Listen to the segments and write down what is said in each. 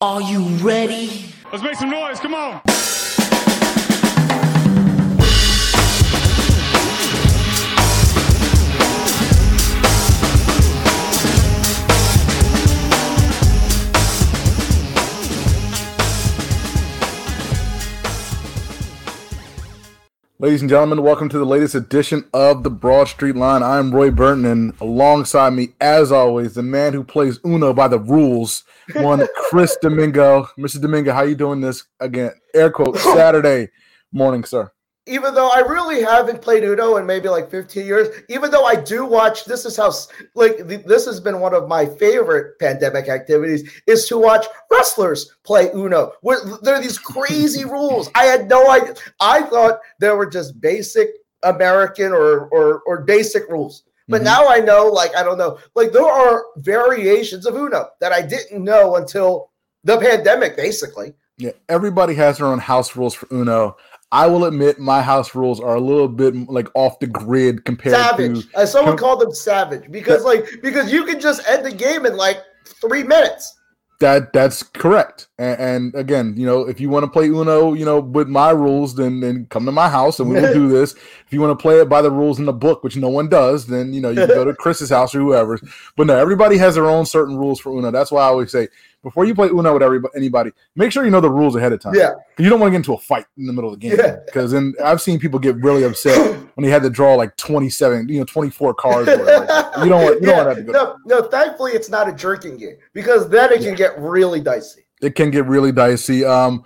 Are you ready? Let's make some noise. Come on. Ladies and gentlemen, welcome to the latest edition of the Broad Street Line. I'm Roy Burton, and alongside me, as always, the man who plays Uno by the rules, one Chris Domingo. Mr. Domingo, how you doing this again? Air quote Saturday morning, sir even though I really haven't played Uno in maybe like 15 years, even though I do watch, this is how, like, this has been one of my favorite pandemic activities is to watch wrestlers play Uno. Where, There are these crazy rules. I had no idea. I thought there were just basic American or, or, or basic rules. But mm-hmm. now I know, like, I don't know, like, there are variations of Uno that I didn't know until the pandemic, basically. Yeah, everybody has their own house rules for Uno. I will admit my house rules are a little bit like off the grid compared to savage. to As someone com- called them savage because like because you can just end the game in like three minutes. That that's correct. And, and, again, you know, if you want to play Uno, you know, with my rules, then then come to my house and we will do this. If you want to play it by the rules in the book, which no one does, then you know you can go to Chris's house or whoever's. But no, everybody has their own certain rules for Uno. That's why I always say before you play Uno with everybody, anybody, make sure you know the rules ahead of time. Yeah, you don't want to get into a fight in the middle of the game. because then I've seen people get really upset when they had to draw like twenty seven, you know, twenty four cards. you don't want. You yeah. don't want to, to go. No, no. Thankfully, it's not a drinking game because then it yeah. can get really dicey. It can get really dicey. Um,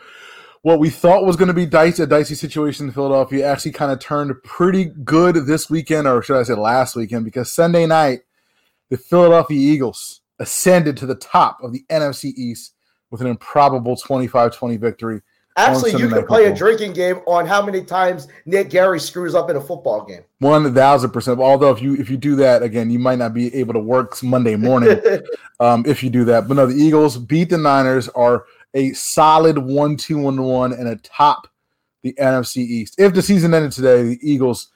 what we thought was going to be dicey, a dicey situation in Philadelphia actually kind of turned pretty good this weekend, or should I say last weekend, because Sunday night, the Philadelphia Eagles ascended to the top of the NFC East with an improbable 25 20 victory. Actually, you could play a drinking game on how many times Nick Gerry screws up in a football game. One thousand percent. Although if you if you do that again, you might not be able to work Monday morning um, if you do that. But no, the Eagles beat the Niners, are a solid one two one one and atop the NFC East. If the season ended today, the Eagles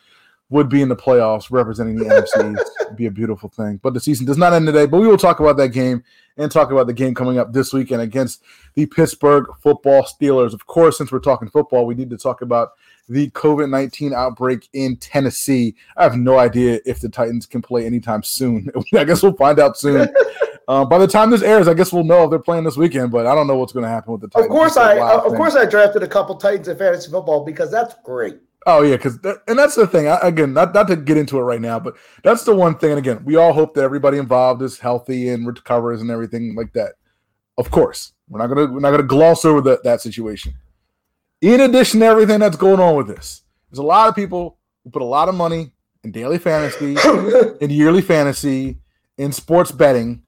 would be in the playoffs representing the NFC. It'd be a beautiful thing. But the season does not end today. But we will talk about that game and talk about the game coming up this weekend against the Pittsburgh football Steelers. Of course, since we're talking football, we need to talk about the COVID 19 outbreak in Tennessee. I have no idea if the Titans can play anytime soon. I guess we'll find out soon. Uh, by the time this airs, I guess we'll know if they're playing this weekend. But I don't know what's going to happen with the Titans. Of course, I of thing. course I drafted a couple Titans in fantasy football because that's great. Oh yeah, because and that's the thing. I, again, not not to get into it right now, but that's the one thing. And again, we all hope that everybody involved is healthy and recovers and everything like that. Of course, we're not gonna we're not gonna gloss over that that situation. In addition to everything that's going on with this, there's a lot of people who put a lot of money in daily fantasy, in yearly fantasy, in sports betting,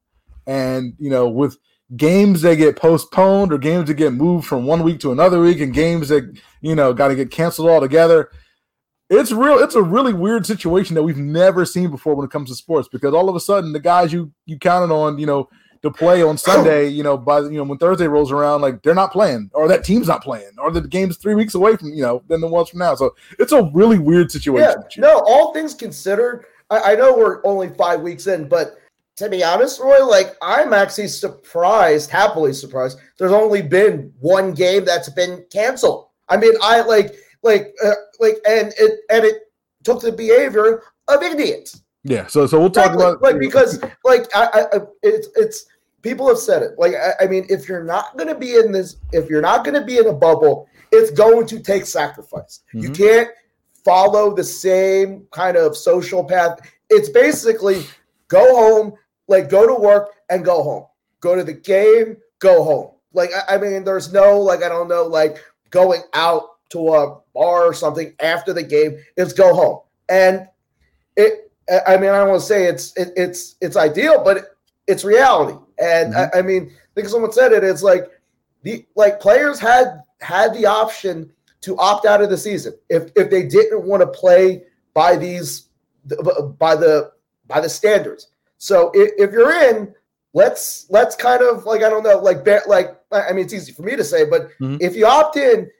and you know with games that get postponed or games that get moved from one week to another week and games that you know got to get canceled altogether it's real it's a really weird situation that we've never seen before when it comes to sports because all of a sudden the guys you you counted on you know to play on sunday you know by you know when thursday rolls around like they're not playing or that team's not playing or the game's three weeks away from you know than the ones from now. So it's a really weird situation. Yeah, no all things considered I, I know we're only five weeks in but to be honest, Roy, like I'm actually surprised, happily surprised. There's only been one game that's been canceled. I mean, I like, like, uh, like, and it and it took the behavior of idiots. Yeah. So, so we'll talk about like because like I, I, it's it's people have said it. Like I, I mean, if you're not going to be in this, if you're not going to be in a bubble, it's going to take sacrifice. Mm-hmm. You can't follow the same kind of social path. It's basically go home, like go to work and go home. Go to the game, go home. Like I, I mean, there's no like I don't know like going out to a bar or something after the game. It's go home, and it. I mean, I don't want to say it's it, it's it's ideal, but it, it's reality. And mm-hmm. I, I mean, I think someone said it. It's like the like players had had the option to opt out of the season if if they didn't want to play by these by the by the standards. So if, if you're in, let's let's kind of like I don't know like like I mean it's easy for me to say, but mm-hmm. if you opt in,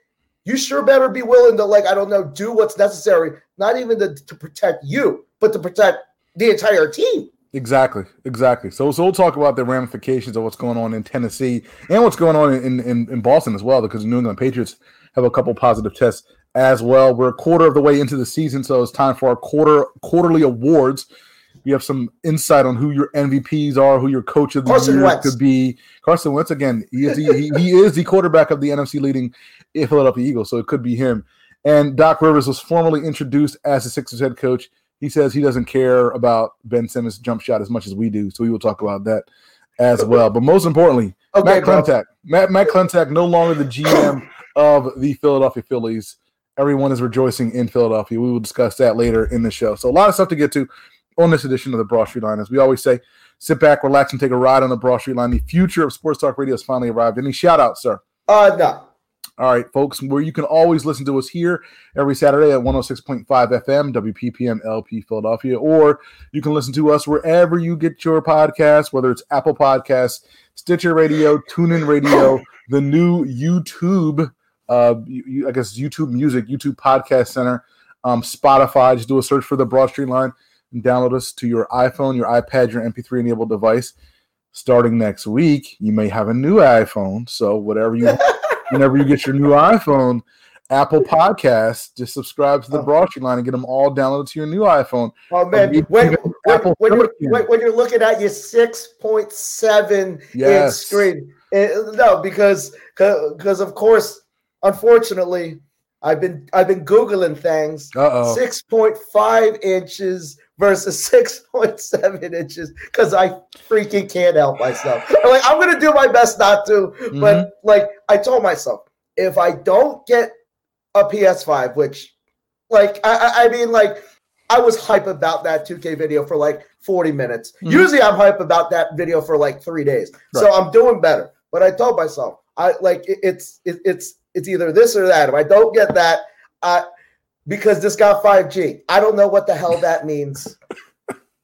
you sure better be willing to like I don't know do what's necessary, not even to, to protect you, but to protect the entire team. Exactly, exactly. So, so we'll talk about the ramifications of what's going on in Tennessee and what's going on in, in, in Boston as well, because the New England Patriots have a couple positive tests as well. We're a quarter of the way into the season, so it's time for our quarter quarterly awards. We have some insight on who your MVPs are, who your coach of the Carson year Wentz. could be. Carson Wentz again. He is the, he, he is the quarterback of the NFC leading Philadelphia Eagles, so it could be him. And Doc Rivers was formally introduced as the Sixers head coach. He says he doesn't care about Ben Simmons' jump shot as much as we do, so we will talk about that as well. But most importantly, okay, Matt Klentak. Matt, Matt no longer the GM of the Philadelphia Phillies. Everyone is rejoicing in Philadelphia. We will discuss that later in the show. So a lot of stuff to get to on this edition of the Broad Street Line. As we always say, sit back, relax, and take a ride on the Broad Street Line. The future of Sports Talk Radio has finally arrived. Any shout out, sir? Uh, no. All right, folks, where you can always listen to us here every Saturday at 106.5 FM, WPPM LP Philadelphia, or you can listen to us wherever you get your podcasts, whether it's Apple Podcasts, Stitcher Radio, TuneIn Radio, the new YouTube, uh, I guess YouTube Music, YouTube Podcast Center, um, Spotify. Just do a search for the Broad Street Line and download us to your iPhone, your iPad, your MP3 enabled device. Starting next week, you may have a new iPhone, so whatever you whenever you get your new iPhone, Apple Podcasts, just subscribe to the oh. Broad Street Line and get them all downloaded to your new iPhone. Oh man, when, when, when, you're, when, you're, looking at your six point seven yes. inch screen, it, eh, no, because because of course, unfortunately, I've been I've been googling things. Uh-oh. Six point five inches versus six point seven inches because I freaking can't help myself. I'm like I'm gonna do my best not to, mm-hmm. but like I told myself, if I don't get a PS5, which like I, I mean like I was hype about that 2K video for like 40 minutes. Mm-hmm. Usually I'm hype about that video for like three days. Right. So I'm doing better. But I told myself, I like it, it's it, it's it's either this or that. If I don't get that, I because this got 5G. I don't know what the hell that means.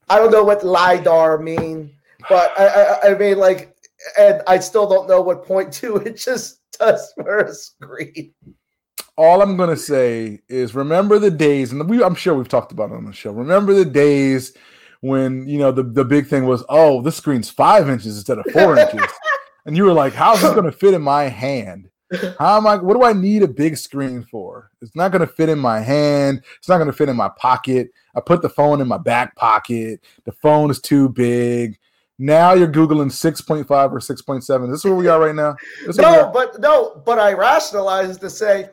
I don't know what LiDAR mean, but I, I, I mean, like, and I still don't know what point two it just does for a screen. All I'm gonna say is remember the days, and we, I'm sure we've talked about it on the show. Remember the days when you know the, the big thing was, oh, this screen's five inches instead of four inches, and you were like, how's this gonna fit in my hand? How am I? What do I need a big screen for? It's not going to fit in my hand. It's not going to fit in my pocket. I put the phone in my back pocket. The phone is too big. Now you're googling 6.5 or 6.7. This is where we are right now. no, but no, but I rationalize to say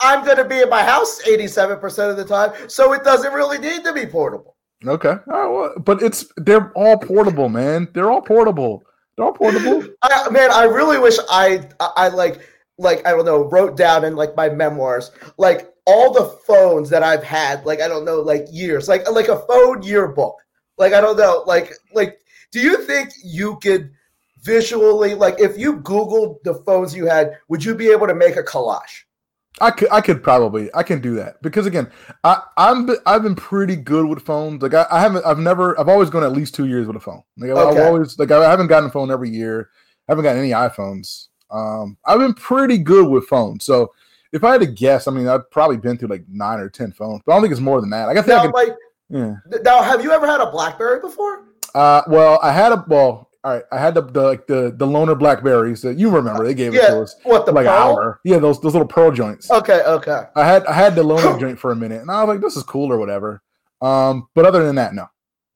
I'm going to be in my house 87% of the time, so it doesn't really need to be portable. Okay, all right, well, but it's they're all portable, man. They're all portable. They're all portable. I, man, I really wish I I, I like like I don't know, wrote down in like my memoirs, like all the phones that I've had, like I don't know, like years, like like a phone yearbook. Like I don't know, like like do you think you could visually like if you googled the phones you had, would you be able to make a collage? I could, I could probably, I can do that because again, I, I'm, I've been pretty good with phones. Like I, I haven't, I've never, I've always gone at least two years with a phone. Like okay. I've always, like I haven't gotten a phone every year. I haven't gotten any iPhones. Um, I've been pretty good with phones. So if I had to guess, I mean, I've probably been through like nine or ten phones, but I don't think it's more than that. Like I think now, I like, yeah. Now, have you ever had a BlackBerry before? Uh, well, I had a well. All right, I had the, the like the the loaner Blackberries that you remember they gave yeah, it to us. What the like pearl? hour? Yeah, those those little pearl joints. Okay, okay. I had I had the loaner joint for a minute, and I was like, this is cool or whatever. Um, but other than that, no.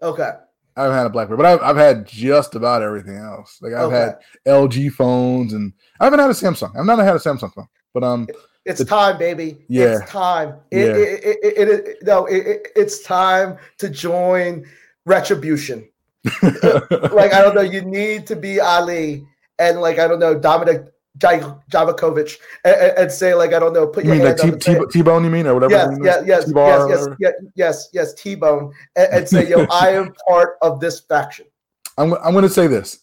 Okay. I haven't had a BlackBerry, but I've, I've had just about everything else. Like I've okay. had LG phones, and I haven't had a Samsung. I've not had a Samsung phone, but um, it's the, time, baby. Yeah, it's time. It, yeah. it, it, it, it, it no, it, it's time to join Retribution. like I don't know, you need to be Ali, and like I don't know, Dominic Dijakovic and, and, say like I don't know, put you your mean like T, T, bone, you mean or whatever? Yes, yes, yes, yes, yes, yes, yes, yes, T bone, and, and say yo, I am part of this faction. I'm I'm going to say this.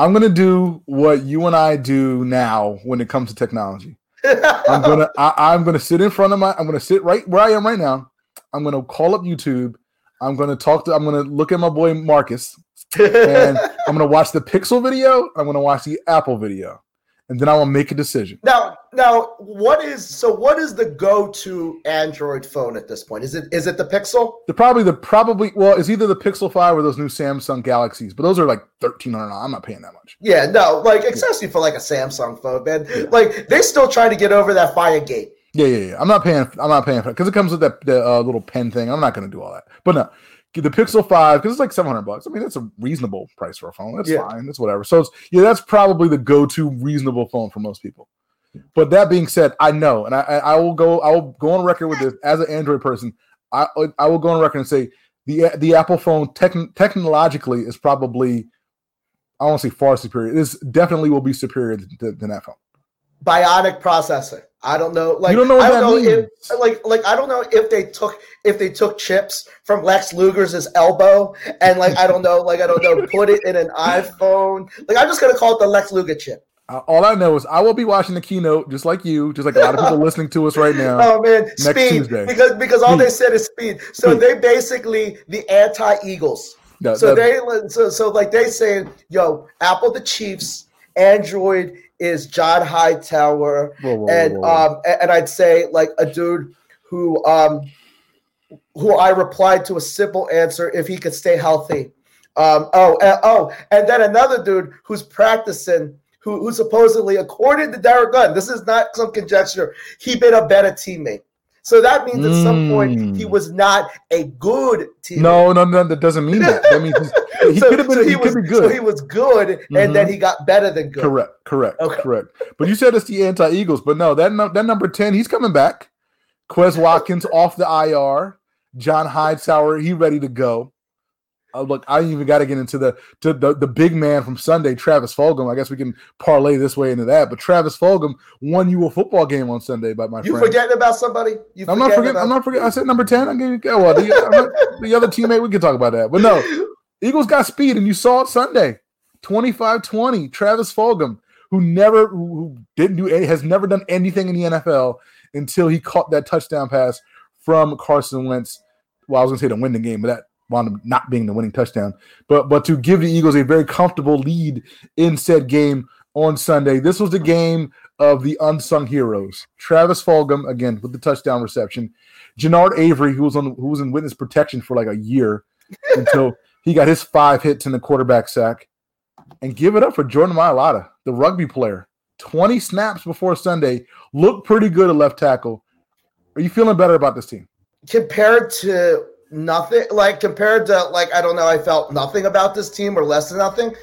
I'm gonna do what you and I do now when it comes to technology. I'm gonna I, I'm gonna sit in front of my I'm gonna sit right where I am right now. I'm gonna call up YouTube. I'm gonna talk to I'm gonna look at my boy Marcus and I'm gonna watch the Pixel video. I'm gonna watch the Apple video, and then I will make a decision. Now, now, what is so? What is the go-to Android phone at this point? Is it is it the Pixel? The probably the probably well, it's either the Pixel Five or those new Samsung Galaxies, but those are like thirteen hundred. I'm not paying that much. Yeah, no, like especially for like a Samsung phone, man. Like they still trying to get over that Fire Gate. Yeah, yeah, yeah. I'm not paying. I'm not paying for it because it comes with that the, uh, little pen thing. I'm not going to do all that. But no, the Pixel Five because it's like 700 bucks. I mean, that's a reasonable price for a phone. That's Yeah. fine. That's whatever. So it's, yeah, that's probably the go-to reasonable phone for most people. But that being said, I know, and I, I will go. I will go on record with this as an Android person. I I will go on record and say the the Apple phone techn technologically is probably I won't say far superior. It is definitely will be superior to, than that phone. Bionic processor. I don't know. Like You don't know what I don't know means. if like like I don't know if they took if they took chips from Lex Luger's elbow and like I don't know like I don't know put it in an iPhone. Like I'm just gonna call it the Lex Luger chip. Uh, all I know is I will be watching the keynote just like you, just like a lot of people listening to us right now. Oh man, next speed Tuesday. because because all they said is speed. So Speed. they basically the anti Eagles. That- So they so so like they saying, yo, Apple the Chiefs, Android is John Hightower, Whoa, whoa, and whoa, whoa. um and I'd say like a dude who um who I replied to a simple answer if he could stay healthy. Um oh uh, oh and then another dude who's practicing who, who supposedly according to Derrick Gunn, this is not some conjecture, he been a better teammate. So that means at some point he Mm. was not a good teammate. no, no, no, that doesn't mean that. That means he's, he so, could have been. so he, he could was be good. so he was good, and then he got better than good. correct, correct, Okay. correct. But you said it's the anti Eagles, but no, that that number ten, he's coming back. Quez Watkins off the IR. John Hightower, he ready to go. Uh, look, I even got to get into the to the, the big man from Sunday, Travis Fulgham. I guess we can parlay this way into that. But Travis Fulgham won you a football game on Sunday, by my You friend. forgetting about somebody? You I'm not forgetting. I'm not forgetting. I said number ten. I gave you. Well, the, not- the other teammate. We can talk about that. But no, Eagles got speed, and you saw it Sunday. 25-20. Travis Fulgham, who never, who didn't do, any, has never done anything in the NFL until he caught that touchdown pass from Carson Wentz. Well, I was going to say to win the game, but that wound up not being the winning touchdown. But but to give the Eagles a very comfortable lead in said game on Sunday. This was the game of the unsung heroes. Travis Fulgham again with the touchdown reception. Genard Avery, who was on who was in witness protection for like a year until he got his five hits in the quarterback sack. And give it up for Jordan Mailata, the rugby player. 20 snaps before Sunday. Looked pretty good at left tackle. Are you feeling better about this team? compared to nothing. Like compared to like I don't know. I felt nothing about this team or less than nothing.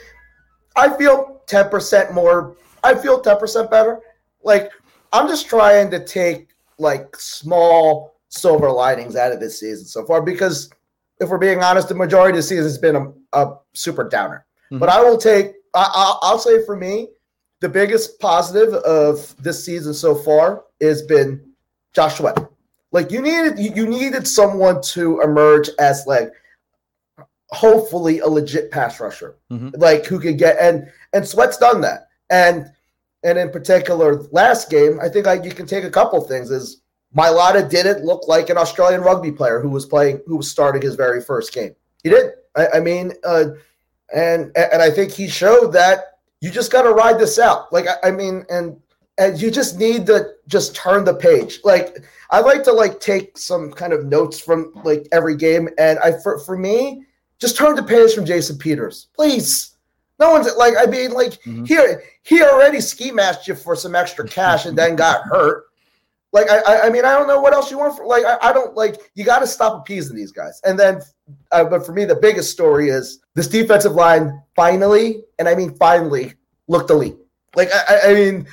I feel ten percent more. I feel ten percent better. Like I'm just trying to take like small silver linings out of this season so far because if we're being honest, the majority of the season has been a, a super downer. Mhm. But I will take. I, I'll, I'll say for me, the biggest positive of this season so far has been Josh Sweat. Like you needed, you needed someone to emerge as like, hopefully a legit pass rusher, Mhm. like who could get and and Sweat's done that. And and in particular, last game, I think like you can take a couple things. Is Mailata didn't look like an Australian rugby player who was playing, who was starting his very first game. He did. I, I mean, uh, and and I think he showed that you just got to ride this out. Like I, I mean, and and you just need to just turn the page. Like I like to like take some kind of notes from like every game, and I for for me, just turn the page from Jason Peters, please. No one's like I mean, like Mhm. here he already ski matched you for some extra cash and then got hurt. Like I, I, I mean, I don't know what else you want. For, like I, I don't like you got to stop appeasing these guys. And then, uh, but for me, the biggest story is this defensive line finally, and I mean finally, looked elite. Like I, I- I mean,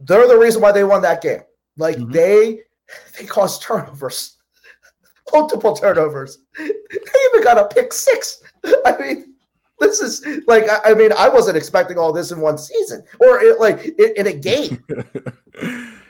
they're the reason why they won that game. Like Mhm. they, they caused turnovers, multiple turnovers. They even got a pick six. I mean, this is like I, I mean, I wasn't expecting all this in one season or it, like in, in a game.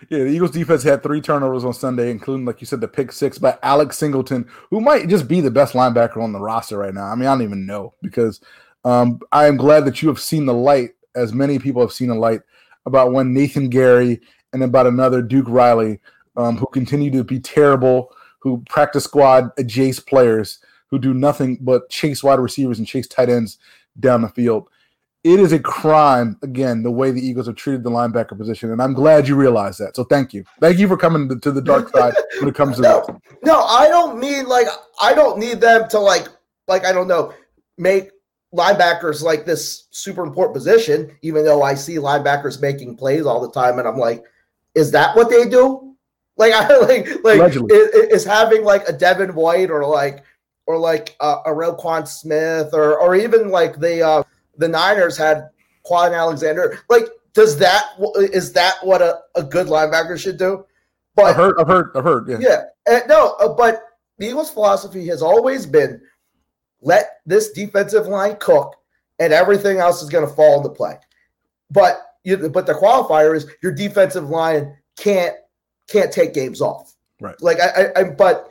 yeah, the Eagles defense had three turnovers on Sunday, including, like you said, the pick six by Alex Singleton, who might just be the best linebacker on the roster right now. I mean, I don't even know because um, I am glad that you have seen the light as many people have seen the light about one Nathan Gerry and about another Duke Riley, um, who continue to be terrible, who practice squad adjacent players who do nothing but chase wide receivers and chase tight ends down the field. It is a crime, again, the way the Eagles have treated the linebacker position. And I'm glad you realize that. So thank you. Thank you for coming to, to the dark side when it comes to no, that. no, I don't mean like I don't need them to like like I don't know make linebackers like this super important position. Even though I see linebackers making plays all the time, and I'm like, is that what they do? Like I like like is, is having like a Devin White or like or like uh, a Roquan Smith or or even like the uh, the Niners had Kwon Alexander. Like, does that is that what a, a good linebacker should do? But I've heard, I've heard, I've heard. Yeah. yeah, uh, no, uh, but the Eagles' philosophy has always been let this defensive line cook, and everything else is going to fall into play. But you, but the qualifier is your defensive line can't can't take games off. Right. Like I, I, I but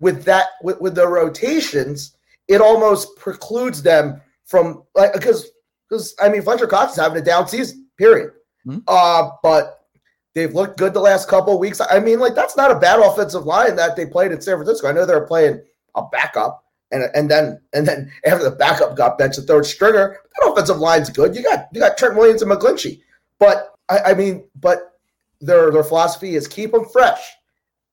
with that with, with the rotations, it almost precludes them from like because because I mean Fletcher Cox is having a down season. Period. Mhm. Uh, but they've looked good the last couple of weeks. I mean, like that's not a bad offensive line that they played in San Francisco. I know they're playing a backup, and and then and then after the backup got benched, the third stringer, that offensive line's good. You got you got Trent Williams and McGlinchey, but I, I mean, but their their philosophy is keep them fresh,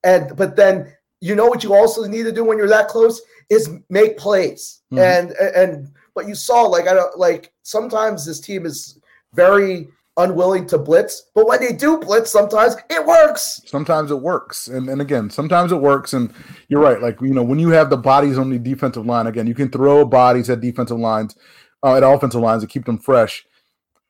and but then you know what you also need to do when you're that close is make plays, Mhm. and and but you saw like I don't like sometimes this team is very unwilling to blitz, but when they do blitz, sometimes it works. Sometimes it works. And and again, sometimes it works. And you're right. Like, you know, when you have the bodies on the defensive line, again, you can throw bodies at defensive lines, uh, at offensive lines to keep them fresh.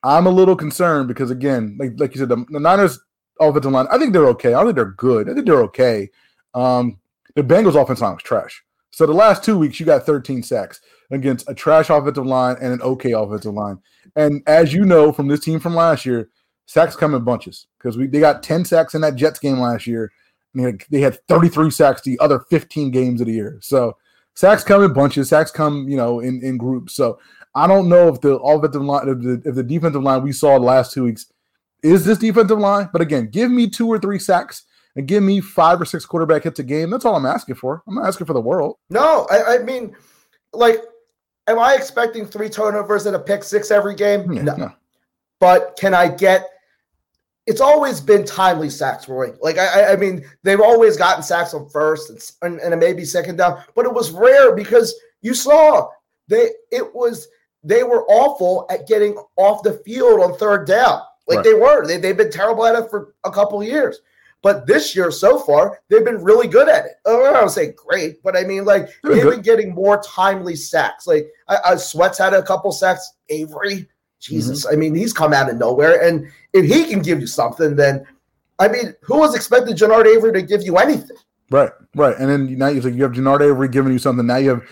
I'm a little concerned because again, like like you said, the, the Niners offensive line, I think they're okay. I think they're good. I think they're okay. Um, the Bengals offensive line was trash. So the last two weeks, you got 13 sacks against a trash offensive line and an okay offensive line. And as you know from this team from last year, sacks come in bunches because we they got 10 sacks in that Jets game last year. And they had, they had 33 sacks the other 15 games of the year. So sacks come in bunches, sacks come, you know, in, in groups. So I don't know if the offensive line, if the, if the defensive line we saw the last two weeks is this defensive line. But again, give me two or three sacks and give me five or six quarterback hits a game. That's all I'm asking for. I'm not asking for the world. No, I, I mean, like, am I expecting three turnovers and a pick six every game? Yeah, no. no. But can I get? It's always been timely sacks for me. Like I, I- mean, they've always gotten sacks on first and, and, and maybe second down, but it was rare because you saw they it was they were awful at getting off the field on third down. Like Right. they were. They, they've been terrible at it for a couple of years. But this year so far, they've been really good at it. I don't want to say great, but I mean, like They're they've good. been getting more timely sacks. Like I, I Sweats had a couple sacks. Avery, Jesus, Mm-hmm. I mean, he's come out of nowhere, and if he can give you something, then I mean, who was expecting Genard Avery to give you anything? Right, right. And then now you like you have Genard Avery giving you something. Now you have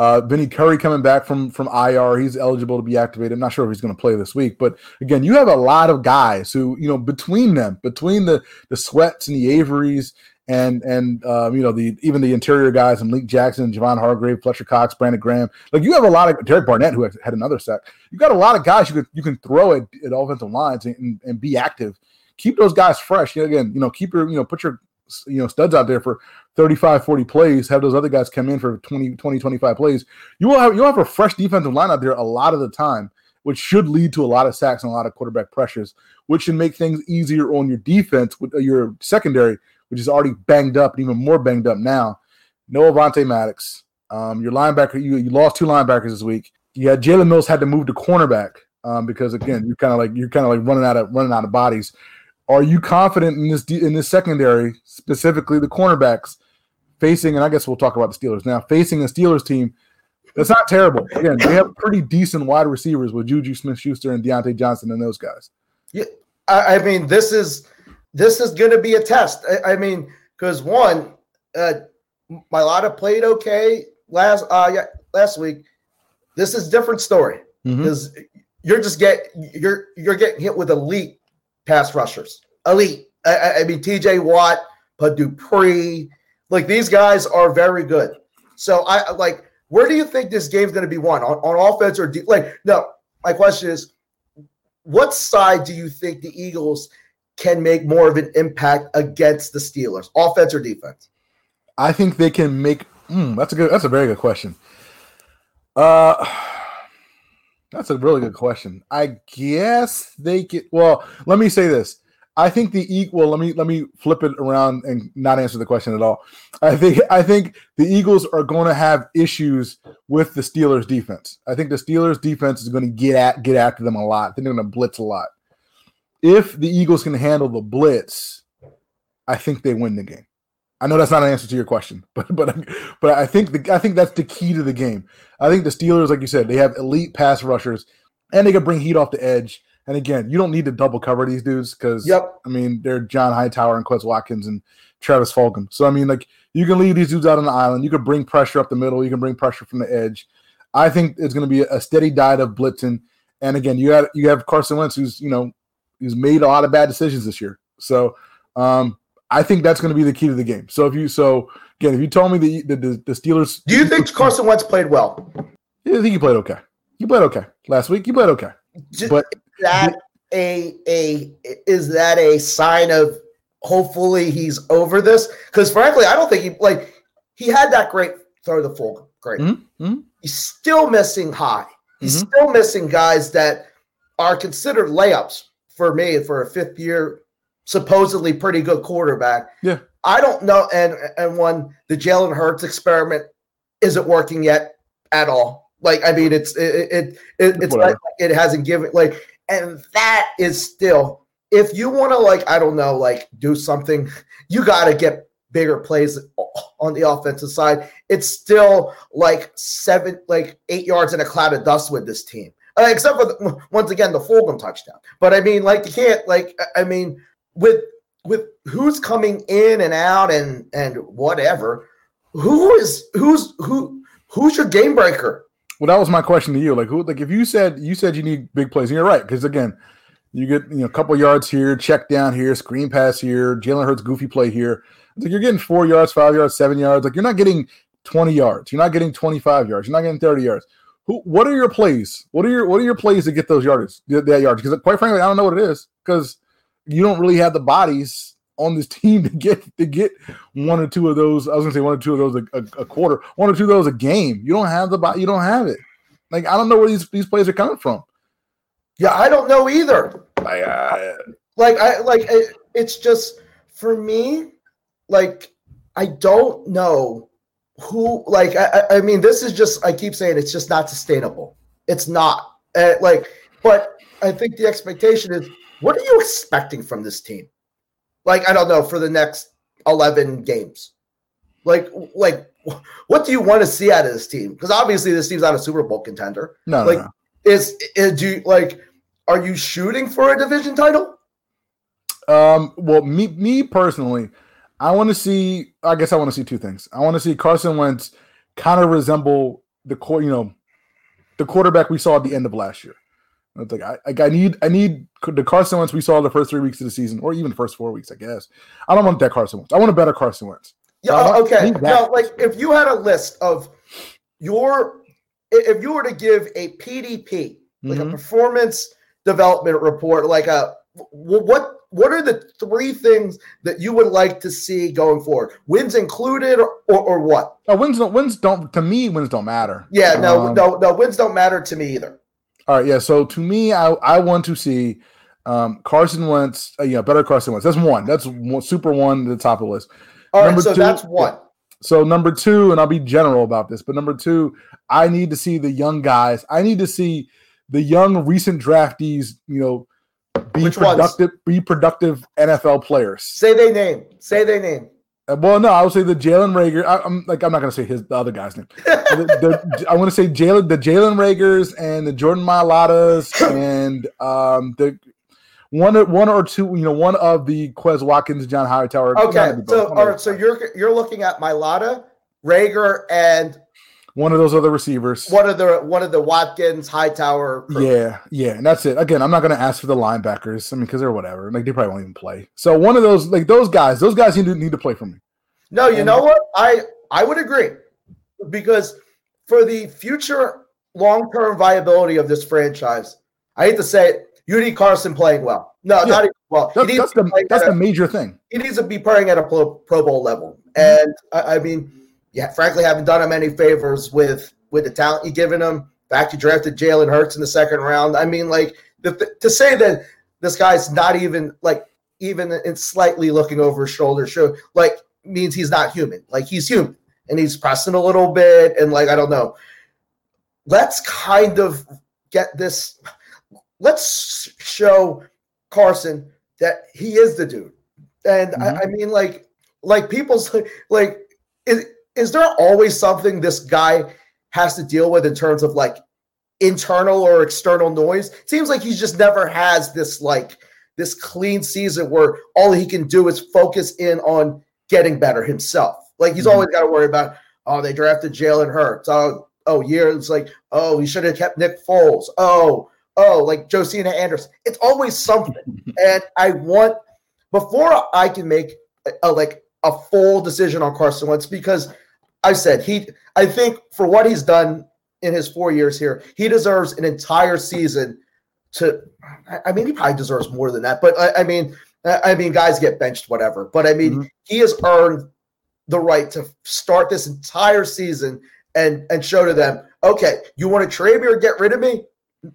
uh Vinny Curry coming back from from IR. He's eligible to be activated. I'm not sure if he's going to play this week, but again, you have a lot of guys who, you know, between them, between the the sweats and the Averys and and um, you know, the even the interior guys and Link Jackson, Javon Hargrave, Fletcher Cox, Brandon Graham. Like you have a lot of Derek Barnett who had another sack. You got a lot of guys you can you can throw at, at offensive lines and, and, and be active. Keep those guys fresh. You know, again, you know, keep your, you know, put your you know studs out there for 35 40 plays have those other guys come in for 20 20 25 plays you will have you'll have a fresh defensive line out there a lot of the time which should lead to a lot of sacks and a lot of quarterback pressures which should make things easier on your defense with uh, your secondary which is already banged up and even more banged up now. No Avonte Maddox. Um, your linebacker you, you lost two linebackers this week. Had Jalen Mills had to move to cornerback um, because again you're kind of like you're kind of like running out of running out of bodies. Are you confident in this in this secondary, specifically the cornerbacks, facing? And I guess we'll talk about the Steelers now. Facing a Steelers team that's not terrible. Again, they have pretty decent wide receivers with Juju Smith-Schuster and Diontae Johnson and those guys. I, I mean, this is this is going to be a test. I, I mean, because one, uh, Mailata played okay last uh yeah, last week. This is a different story because you're just get you're you're getting hit with elite pass rushers. Elite. I- I, mean, T.J. Watt, Dupree, like these guys are very good. So I like. Where do you think this game's going to be won on, on offense or de- like? No, my question is, what side do you think the Eagles can make more of an impact against the Steelers, offense or defense? I think they can make. Mm, that's a good. That's a very good question. Uh, that's a really good question. I guess they get. Well, let me say this. I think the equal. Let me let me flip it around and not answer the question at all. I think I think the Eagles are going to have issues with the Steelers defense. I think the Steelers defense is going to get at get after them a lot. They're going to blitz a lot. If the Eagles can handle the blitz, I think they win the game. I know that's not an answer to your question, but but but I think the, I think that's the key to the game. I think the Steelers, like you said, they have elite pass rushers, and they can bring heat off the edge. And again, you don't need to double cover these dudes because Yep. I mean they're John Hightower and Quez Watkins and Travis Fulgham. So I mean, like you can leave these dudes out on the island. You can bring pressure up the middle. You can bring pressure from the edge. I think it's going to be a steady diet of blitzing. And again, you have you have Carson Wentz, who's you know who's made a lot of bad decisions this year. So um, I think that's going to be the key to the game. So if you so again, if you told me the the, the, the Steelers, Do you think Carson Wentz played well? Yeah, I think he played okay. He played okay last week. He played okay, J- but that a a is that a sign of hopefully he's over this? Because frankly, I don't think he like he had that great throw the full great. Mhm, mhm. He's still missing high. He's Mhm. still missing guys that are considered layups for me for a fifth year, supposedly pretty good quarterback. Yeah. I don't know. And and one the Jalen Hurts experiment isn't working yet at all. Like I mean, it's it it, it it's like it hasn't given like, and that is still if you want to like I don't know like do something, you got to get bigger plays on the offensive side. It's still like seven, like eight yards in a cloud of dust with this team, uh, except for the, once again the Fulgham touchdown. But I mean, like you can't like I- I mean with with who's coming in and out and and whatever. Who is who's who who's your game breaker? Well, that was my question to you. Like, who? Like, if you said you said you need big plays, and you're right because again, you get you know a couple yards here, check down here, screen pass here, Jalen Hurts goofy play here. Like you're getting four yards, five yards, seven yards. Like you're not getting 20 yards. You're not getting 25 yards. You're not getting 30 yards. Who? What are your plays? What are your What are your plays to get those yards? That yards? Because quite frankly, I don't know what it is because you don't really have the bodies on this team to get to get one or two of those. I was gonna say one or two of those a, a, a quarter, one or two of those a game. You don't have the. You don't have it. Like I don't know where these these plays are coming from. Yeah, I don't know either. Like, uh, Like I like it, it's just for me. Like I don't know who. Like I, I- mean, this is just. I keep saying it's just not sustainable. It's not. Uh, like, but I think the expectation is. What are you expecting from this team? Like I don't know for the next eleven games. Like like what do you want to see out of this team? Because obviously this team's not a Super Bowl contender. no, Like no, no. is, is do you like are you shooting for a division title? Um, well, me me personally, I want to see. I guess I want to see two things. I want to see Carson Wentz kind of resemble the core, you know, the quarterback we saw at the end of last year. It's like I, like I need I need the Carson Wentz we saw the first three weeks of the season, or even the first four weeks. I guess I don't want that Carson Wentz. I want a better Carson Wentz. Yeah, don't okay. Now, like if you had a list of your if you were to give a PDP, like a Mhm. performance development report, like a what what are the three things that you would like to see going forward? Wins included or, or, or what? Oh, wins don't wins don't to me wins don't matter. Yeah, no, Um, no, no, wins don't matter to me either. All right, yeah. So to me, I I want to see um, Carson Wentz. Uh, yeah, better Carson Wentz. That's one. That's one, super one to the top of the list. All right, number so two- that's one. So number two, and I'll be general about this, but number two, I need to see the young guys. I need to see the young recent draftees. You know, be Which ones? productive. Be productive NFL players. Say their name. Say their name. Uh, Well, no, I would say the Jalen Reagor. I, I'm like I'm not gonna say his the other guy's name. The- the- I want to say Jalen, the Jalen Reagors and the Jordan Mailatas and um the one or- one or two. You know, one of the Quez Watkins, John Hightower. Okay, gotta be both. so all right, so you're you're looking at Mailata, Rager, and one of those other receivers. one of the one of the Watkins Hightower. crew. Yeah, yeah, and that's it. Again, I'm not going to ask for the linebackers. I mean, because they're whatever. Like they probably won't even play. So one of those, like those guys, those guys need to need to play for me. No, you And- know what? I I would agree because for the future long term viability of this franchise, I hate to say it, You need Carson playing well. No, Yeah. not even well. That- that's the that's the a- major thing. he needs to be playing at a pro, pro bowl level. Mm-hmm. And I, I mean, yeah, frankly, haven't done him any favors with with the talent you've given him. Fact, you drafted Jalen Hurts in the second round. I mean, like the, the- to say that this guy's not even like even in slightly looking over his shoulder, show like means he's not human. Like he's human and he's pressing a little bit, and like I don't know. Let's kind of get this. Let's show Carson that he is the dude. And I, mm-hmm. I mean, like, like people's like, is is there always something this guy has to deal with in terms of like internal or external noise? It seems like he just never has this like this clean season where all he can do is focus in on getting better himself. Like he's Mhm. always got to worry about, oh, they drafted Jalen Hurts. Oh, oh, years like, oh, he should have kept Nick Foles. Oh, oh, like Josina Anderson. It's always something. and I want before I can make a, a- like a full decision on Carson Wentz because I said he I think for what he's done in his four years here, he deserves an entire season to I- mean he probably deserves more than that, but I, I mean I I mean guys get benched, whatever. But I mean Mhm. he has earned the right to start this entire season and and show to them, okay, you want to trade me or get rid of me?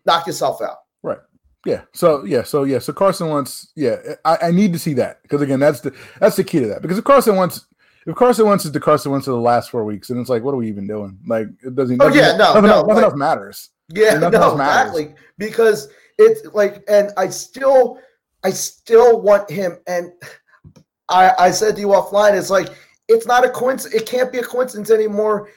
Knock yourself out. Right. Yeah. So yeah. So yeah. So Carson Wentz. Yeah. I, I need to see that because again, that's the that's the key to that. Because if Carson Wentz, if Carson Wentz is the Carson Wentz of the last four weeks, and it's like, what are we even doing? Like, it doesn't. Oh, yeah, no, nothing, no, nothing like- else matters. Yeah, nothing no, else matters. exactly. Because it's like, and I still, I still want him. And I, I said to you offline, it's like it's not a coincidence. It can't be a coincidence anymore.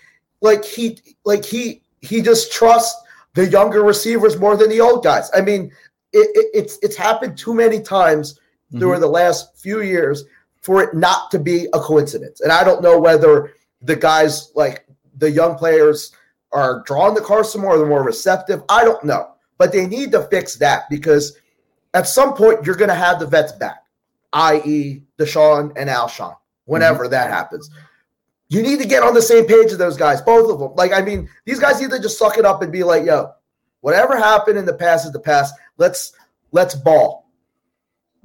Like he, like he, he just trusts the younger receivers more than the old guys. I mean, it, it, it's it's happened too many times mm-hmm. through the last few years for it not to be a coincidence. And I don't know whether the guys like the young players are drawn to Carson more, they're more receptive. I don't know. But they need to fix that because at some point you're going to have the vets back, i.e., DeSean and Alshon, whenever mm-hmm. that happens. You need to get on the same page as those guys, both of them. Like, I mean, these guys need to just suck it up and be like, yo, whatever happened in the past is the past. Let's let's ball.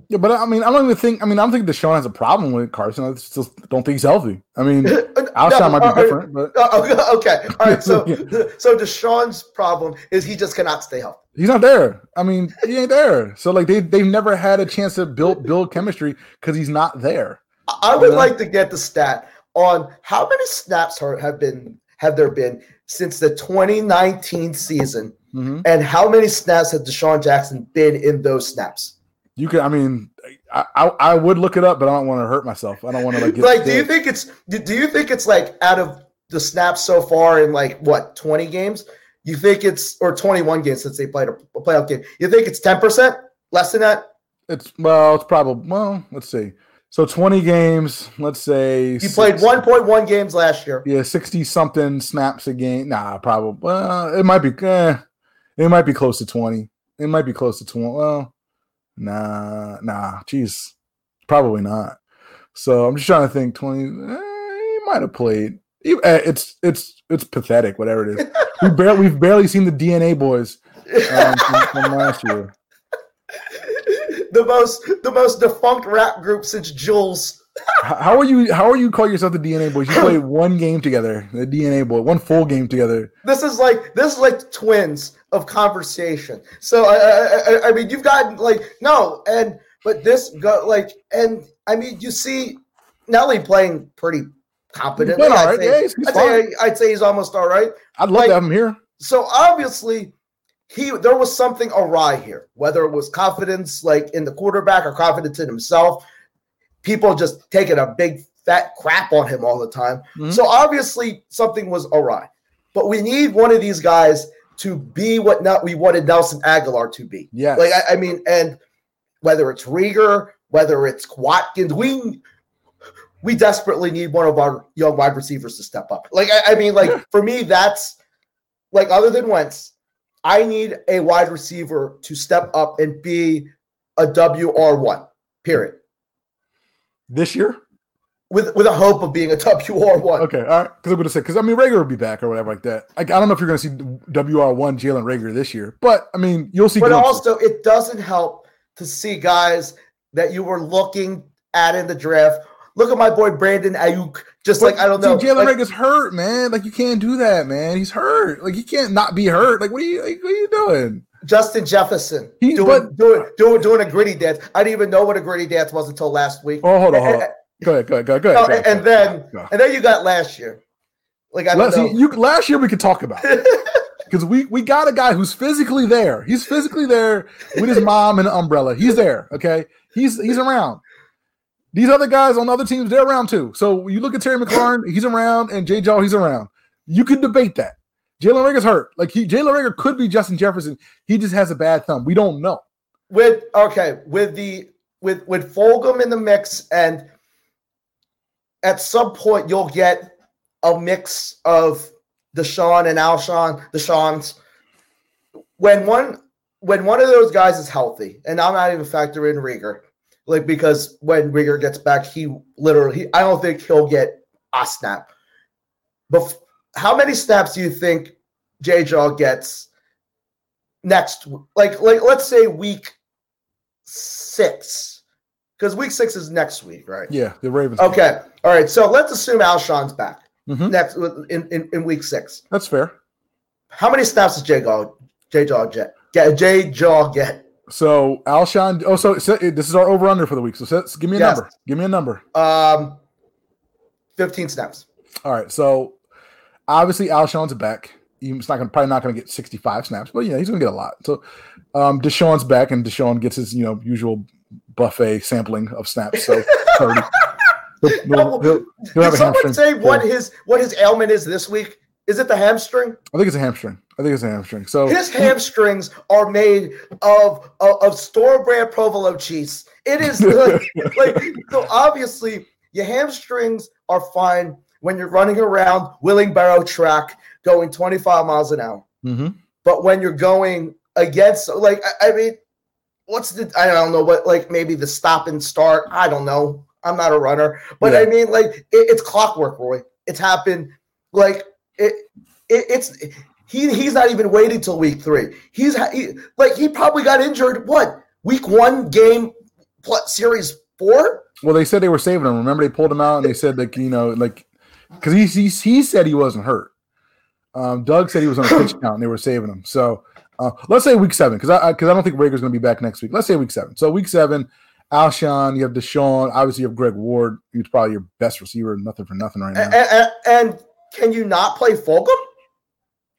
Yeah, but I mean, I don't even think. I mean, I don't think DeSean has a problem with Carson. I just don't think he's healthy. I mean, Alshon No, might be uh, uh, different, but uh, okay. All right. So, so DeSean's problem is he just cannot stay healthy. he's not there. I mean, he ain't there. So like they they've never had a chance to build build chemistry because he's not there. I would Yeah. like to get the stat on how many snaps have been have there been since the 2019 season, Mhm. and how many snaps has DeSean Jackson been in those snaps? You can. I mean, I, I I would look it up, but I don't want to hurt myself. I don't want to like. Get Like, do you think it's do you think it's like out of the snaps so far in like what 20 games? You think it's or 21 games since they played a, a playoff game? You think it's 10 percent less than that? It's well, it's probably well. Let's see. So twenty games. Let's say He played 1.1 games last year. Yeah, sixty something snaps a game. Nah, probably. Well, it might be. Eh, it might be close to twenty. It might be close to twenty. Well, nah, nah. Jeez, probably not. So I'm just trying to think. Twenty. Eh, he might have played. Eh, It's it's it's pathetic. Whatever it is, we barely we've barely seen the DNA boys um, from, from last year. the most the most defunct rap group since Jules. How are you? How are you call yourself the DNA boys? You played one game together, the DNA boy, one full game together. This is like this is like twins of conversation. So I I, I, I mean you've got like no and but this got like and I mean you see Nelly playing pretty competently. He's doing I'd, say, Yeah, he's- he's I'd, say, I'd say he's almost all right. I'd love Like- to have him here. So obviously he there was something awry here, whether it was confidence like in the quarterback or confidence in himself. People just taking a big fat crap on him all the time. Mhm. So obviously something was awry. But we need one of these guys to be what not we wanted Nelson Agholor to be. Yeah. Like I, I mean, and whether it's Reagor, whether it's Watkins, we we desperately need one of our young wide receivers to step up. Like I, I mean, like for me, that's like other than Wentz, I need a wide receiver to step up and be a WR one. Period. This year? with with a hope of being a top WR one. Okay, all right. Because I'm going to say, because I mean, Reagor will be back or whatever like that. Like, I don't know if you're going to see WR1 Jalen Reagor this year, but I mean, you'll see. But glimpses. also, it doesn't help to see guys that you were looking at in the draft. Look at my boy Brandon Aiyuk. Just But like I don't know, Jalen like, Reagor's hurt, man. Like, you can't do that, man. He's hurt. Like, you can't not be hurt. Like, what are you? Like, what are you doing? Justin Jefferson He- doing, but- doing doing doing a gritty dance. I didn't even know what a gritty dance was until last week. Oh, hold on, hold And- on. Go ahead, go ahead, go ahead. Go ahead go ahead, and go ahead. then Go. and then you got last year. Like I don't Let's know. see, you last year we could talk about because we we got a guy who's physically there. He's physically there with his mom and an umbrella. He's there. Okay, he's he's around. These other guys on other teams, they're around too. So you look at Terry McLaurin, he's around, and Jay Jaw, he's around. You could debate that. Jalen Reagor's hurt. Like he, Jalen Reagor could be Justin Jefferson. He just has a bad thumb. We don't know. with okay with the with with Fulgham in the mix, and at some point you'll get a mix of DeSean and Alshon, DeSean's. When one when one of those guys is healthy, and I'm not even factoring Reagor, like because when Reagor gets back, he literally I don't think he'll get a snap. But how many snaps do you think J Jaw gets next? Like like let's say week six, because week six is next week, right? Yeah, the Ravens. Okay. All right. So let's assume Alshon's back Mhm. next in, in, in week six. that's fair. How many snaps does J Jaw J Jaw get? Get J Jaw get? So Alshon. Oh, so, so this is our over under for the week. So, so give me a Yes. number. Give me a number. Um, fifteen snaps. All right, so obviously Alshon's back. He's not gonna probably not gonna get 65 snaps, but yeah, he's gonna get a lot. So um DeSean's back and DeSean gets his, you know, usual buffet sampling of snaps. So 30. He'll, he'll- he'll- he'll Did someone say what his what his ailment is this week? Is it the hamstring? I think it's a hamstring. I think it's a hamstring. So His hamstrings are made of of, of store brand provolone cheese. It is like, like so. Obviously, your hamstrings are fine when you're running around Willing Barrow track going 25 miles an hour. Mhm. But when you're going against, like, I, I mean, what's the? I don't know what, like, maybe the stop and start. I don't know. I'm not a runner, but I mean, like, it, it's clockwork, Roy. It's happened. Like, it, it it's he he's not even waiting till week three. He's he, like he probably got injured. What week one game, series four? well, they said they were saving him. Remember, they pulled him out and they said like you know like because he, he he said he wasn't hurt. Um, Doug said he was on a pitch count and they were saving him. So uh, let's say week seven because I because I, don't think Reagor's going to be back next week. Let's say week seven. So week seven, Alshon, you have DeSean. Obviously, you have Greg Ward. He's probably your best receiver. Nothing for nothing right now. And, and, and can you not play Fulgham?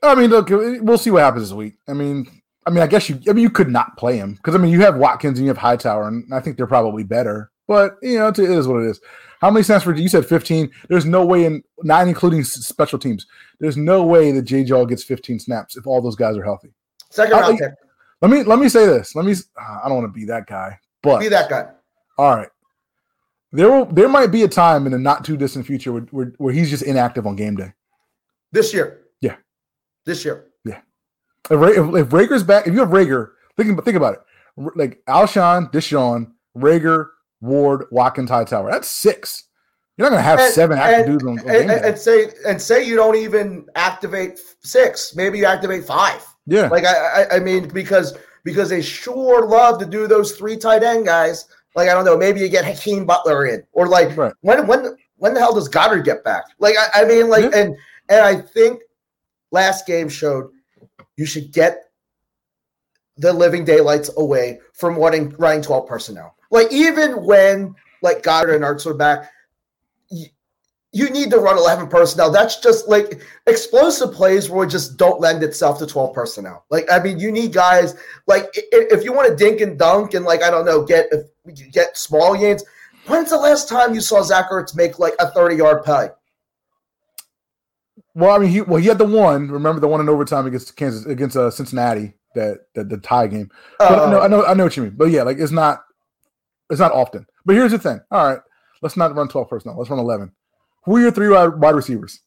I mean, look, we'll see what happens this week. I mean, I mean, I guess you. I mean, you could not play him because I mean, you have Watkins and you have Hightower, and I think they're probably better. But you know, it is what it is. How many snaps for you said fifteen? There's no way in not including special teams. There's no way that J. Jaw gets 15 snaps if all those guys are healthy. Second round pick. Let me let me say this. Let me. uh, I don't want to be that guy, but Be that guy. all right. There will there might be a time in the not too distant future where, where, where he's just inactive on game day. This year. Yeah. This year. If, if, if Reagor's back, if you have Reagor, think, think about it. Like Alshon, DeSean, Reagor, Ward, Watkins, Hightower. That's six. You're not going to have And- seven active and- dudes on, on And, and, say and say you don't even activate six. Maybe you activate five. Yeah. Like I, I, I mean, because because they sure love to do those three tight end guys. Like I don't know, maybe you get Hakeem Butler in, or like Right. when when when the hell does Goedert get back? Like I, I mean, like Yeah. and and I think last game showed you should get the living daylights away from running running twelve personnel. Like even when like Goedert and Ertz are back, you, you need to run eleven personnel. That's just like explosive plays where it just don't lend itself to 12 personnel. Like, I mean, you need guys like i- i- if you want to dink and dunk and like I don't know, get if get small gains. When's the last time you saw Zach Ertz make like a 30 yard play? Well, I mean, he well he had the one. Remember the one in overtime against Kansas against uh, Cincinnati that, that the tie game. But Uh, I know I know what you mean. But yeah, like it's not it's not often. But here's the thing. All right, let's not run 12 personnel. Let's run 11. Who are your three wide receivers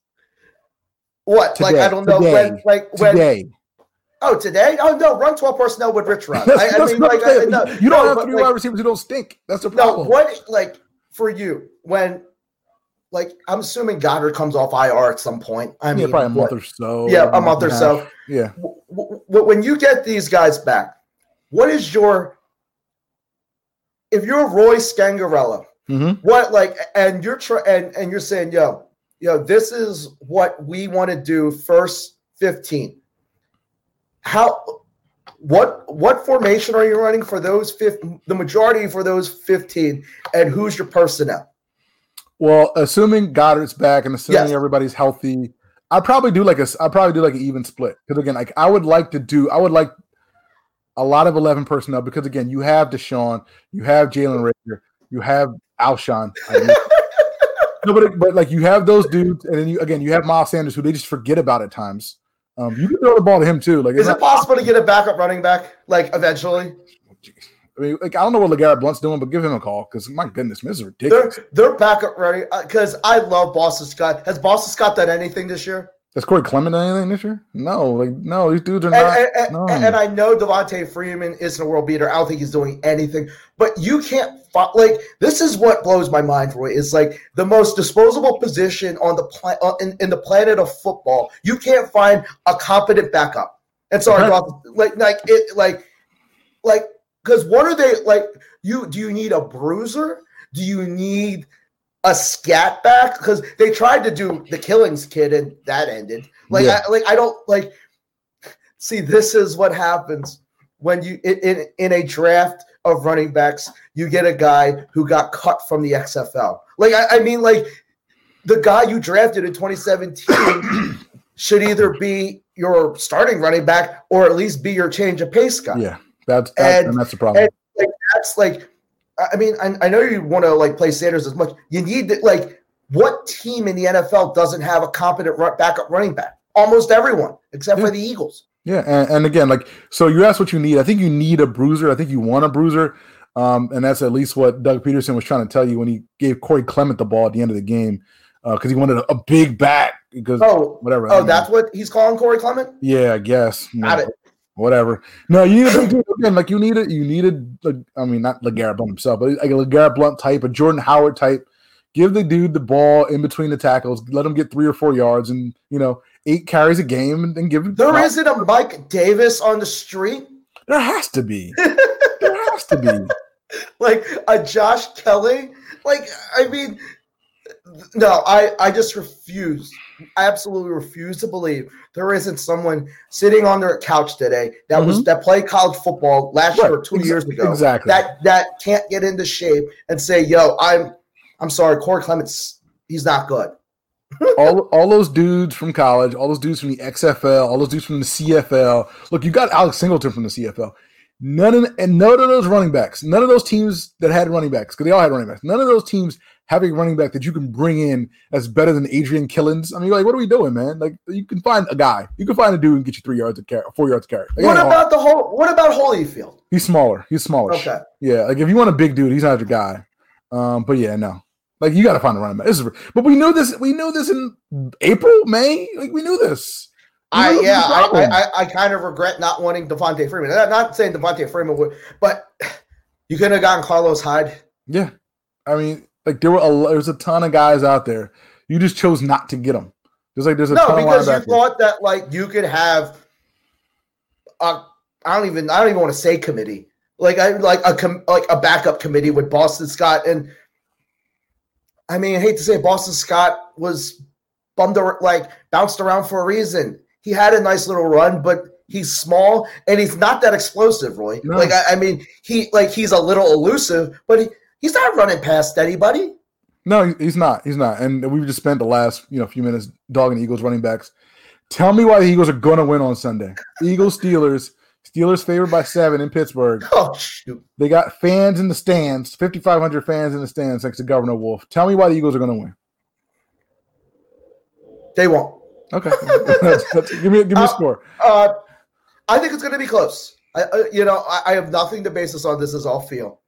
what? like I don't know today, when. Like when? today? Oh, today? Oh no, run 12 personnel with Rich Rod. I, I mean, like I, no, you don't no, have three like, wide receivers who don't stink. That's the No, problem. what like for you when like I'm assuming Goedert comes off IR at some point. I mean, yeah, probably a month or so. Yeah, a month or so. Yeah. when you get these guys back, what is your if you're Roy Scangarello, hmm what like and you're try and, and you're saying, yo, yo, this is what we want to do first 15. How what what formation are you running for those 15 the majority for those 15 and who's your personnel? Well, assuming Goedert's back and assuming Yes. everybody's healthy, I'd probably do like a I'd probably do like an even split because again, like I would like to do I would like a lot of eleven personnel because again, you have DeSean, you have Jalen Reagor, you have Alshon. I mean, no, but but like you have those dudes, and then you again you have Miles Sanders who they just forget about at times. Um, you can throw the ball to him too. Like Is it possible to get a backup running back like eventually? I mean, like I don't know what LeGarrette Blount's doing, but give him a call because my goodness, this is They're ridiculous. they're backup ready because I love Boston Scott. Has Boston Scott done anything this year? Has Corey Clement done anything this year? No, like no, these dudes are not. and, and- no. and I know Devonta Freeman isn't a world beater. I don't think he's doing anything. But you can't like this is what blows my mind, Roy. Is like the most disposable position on the planet uh, in, in the planet of football. You can't find a competent backup. And sorry, Right. Rob, like like it like like because what are they like? You do you need a bruiser? Do you need a scat back? Because they tried to do the Killins kid and that ended. Like Yeah. I, like I don't like. See, this is what happens when you in, in in a draft of running backs, you get a guy who got cut from the XFL. Like I, I mean, like the guy you drafted in 2017 should either be your starting running back or at least be your change of pace guy. Yeah, that's that's, And- and that's the problem. and- Like that's like, I mean, I, I know you want to like play Sanders as much. You need to like, what team in the NFL doesn't have a competent run, backup running back? Almost everyone, except for the Eagles. yeah, and, and again, like so, you asked what you need. I think you need a bruiser. I think you want a bruiser, um, and that's at least what Doug Pederson was trying to tell you when he gave Corey Clement the ball at the end of the game because he wanted a, a big back. Because Oh, whatever. Oh, don't know. that's what he's calling Corey Clement. yeah, I guess. Got it. Whatever. No, you need a big dude again. Like you need it. You needed. Like, I mean, not LeGarrette Blount himself, but like a LeGarrette Blount type, a Jordan Howard type. Give the dude the ball in between the tackles. Let him get three or four yards, and you know, eight carries a game, and then give him. There isn't a Mike Davis on the street, There has to be. there has to be. like a Josh Kelly. Like, I mean, no, I I just refuse. I absolutely refuse to believe there isn't someone sitting on their couch today that was mm-hmm. that played college football last year or two years ago. Exactly. That that can't get into shape and say, "Yo, I'm I'm sorry, Corey Clements, he's not good." all all those dudes from college, all those dudes from the XFL, all those dudes from the CFL. Look, you got Alex Singleton from the CFL. None of and none of those running backs, none of those teams that had running backs, because they all had running backs. None of those teams have a running back that you can bring in as better than Adrian Killins. I mean, like, what are we doing, man? Like, you can find a guy, you can find a dude and get you three yards of carry, four yards of carry. Like, What hard. about the whole? What about Holyfield? He's smaller. He's smaller. Okay. Yeah, like if you want a big dude, he's not your guy. Um, but yeah, no. Like you got to find a running back. This is, but we knew this. We knew this in April, May. Like we knew this. We I knew yeah, a I, problem. I, I, I kind of regret not wanting Devonta Freeman. I'm not saying Devonta Freeman would, but you could have gotten Carlos Hyde. yeah. I mean, like there were a lo- there's a ton of guys out there. You just chose not to get them. Just like there's a ton. No, because you thought that like you could have a I don't even I don't even want to say committee. Like I like a com, like a backup committee with Boston Scott and I mean I hate to say it, Boston Scott was bummed ar- like bounced around for a reason. He had a nice little run, but he's small and he's not that explosive, Roy. No. Like I, I mean he like he's a little elusive, but he, he's not running past anybody. No, he's not. He's not. And we've just spent the last you know few minutes dogging the Eagles running backs. Tell me why the Eagles are gonna win on Sunday. Eagles Steelers. Steelers favored by seven in Pittsburgh. Oh shoot. They got fans in the stands, 5,500 fans in the stands next to Governor Wolf. Tell me why the Eagles are going to win. They won't. Okay. That's- that's- give me, give me a Uh, score. Uh, I think it's going to be close. I, uh, you know, I, I have nothing to base this on. This is all feel.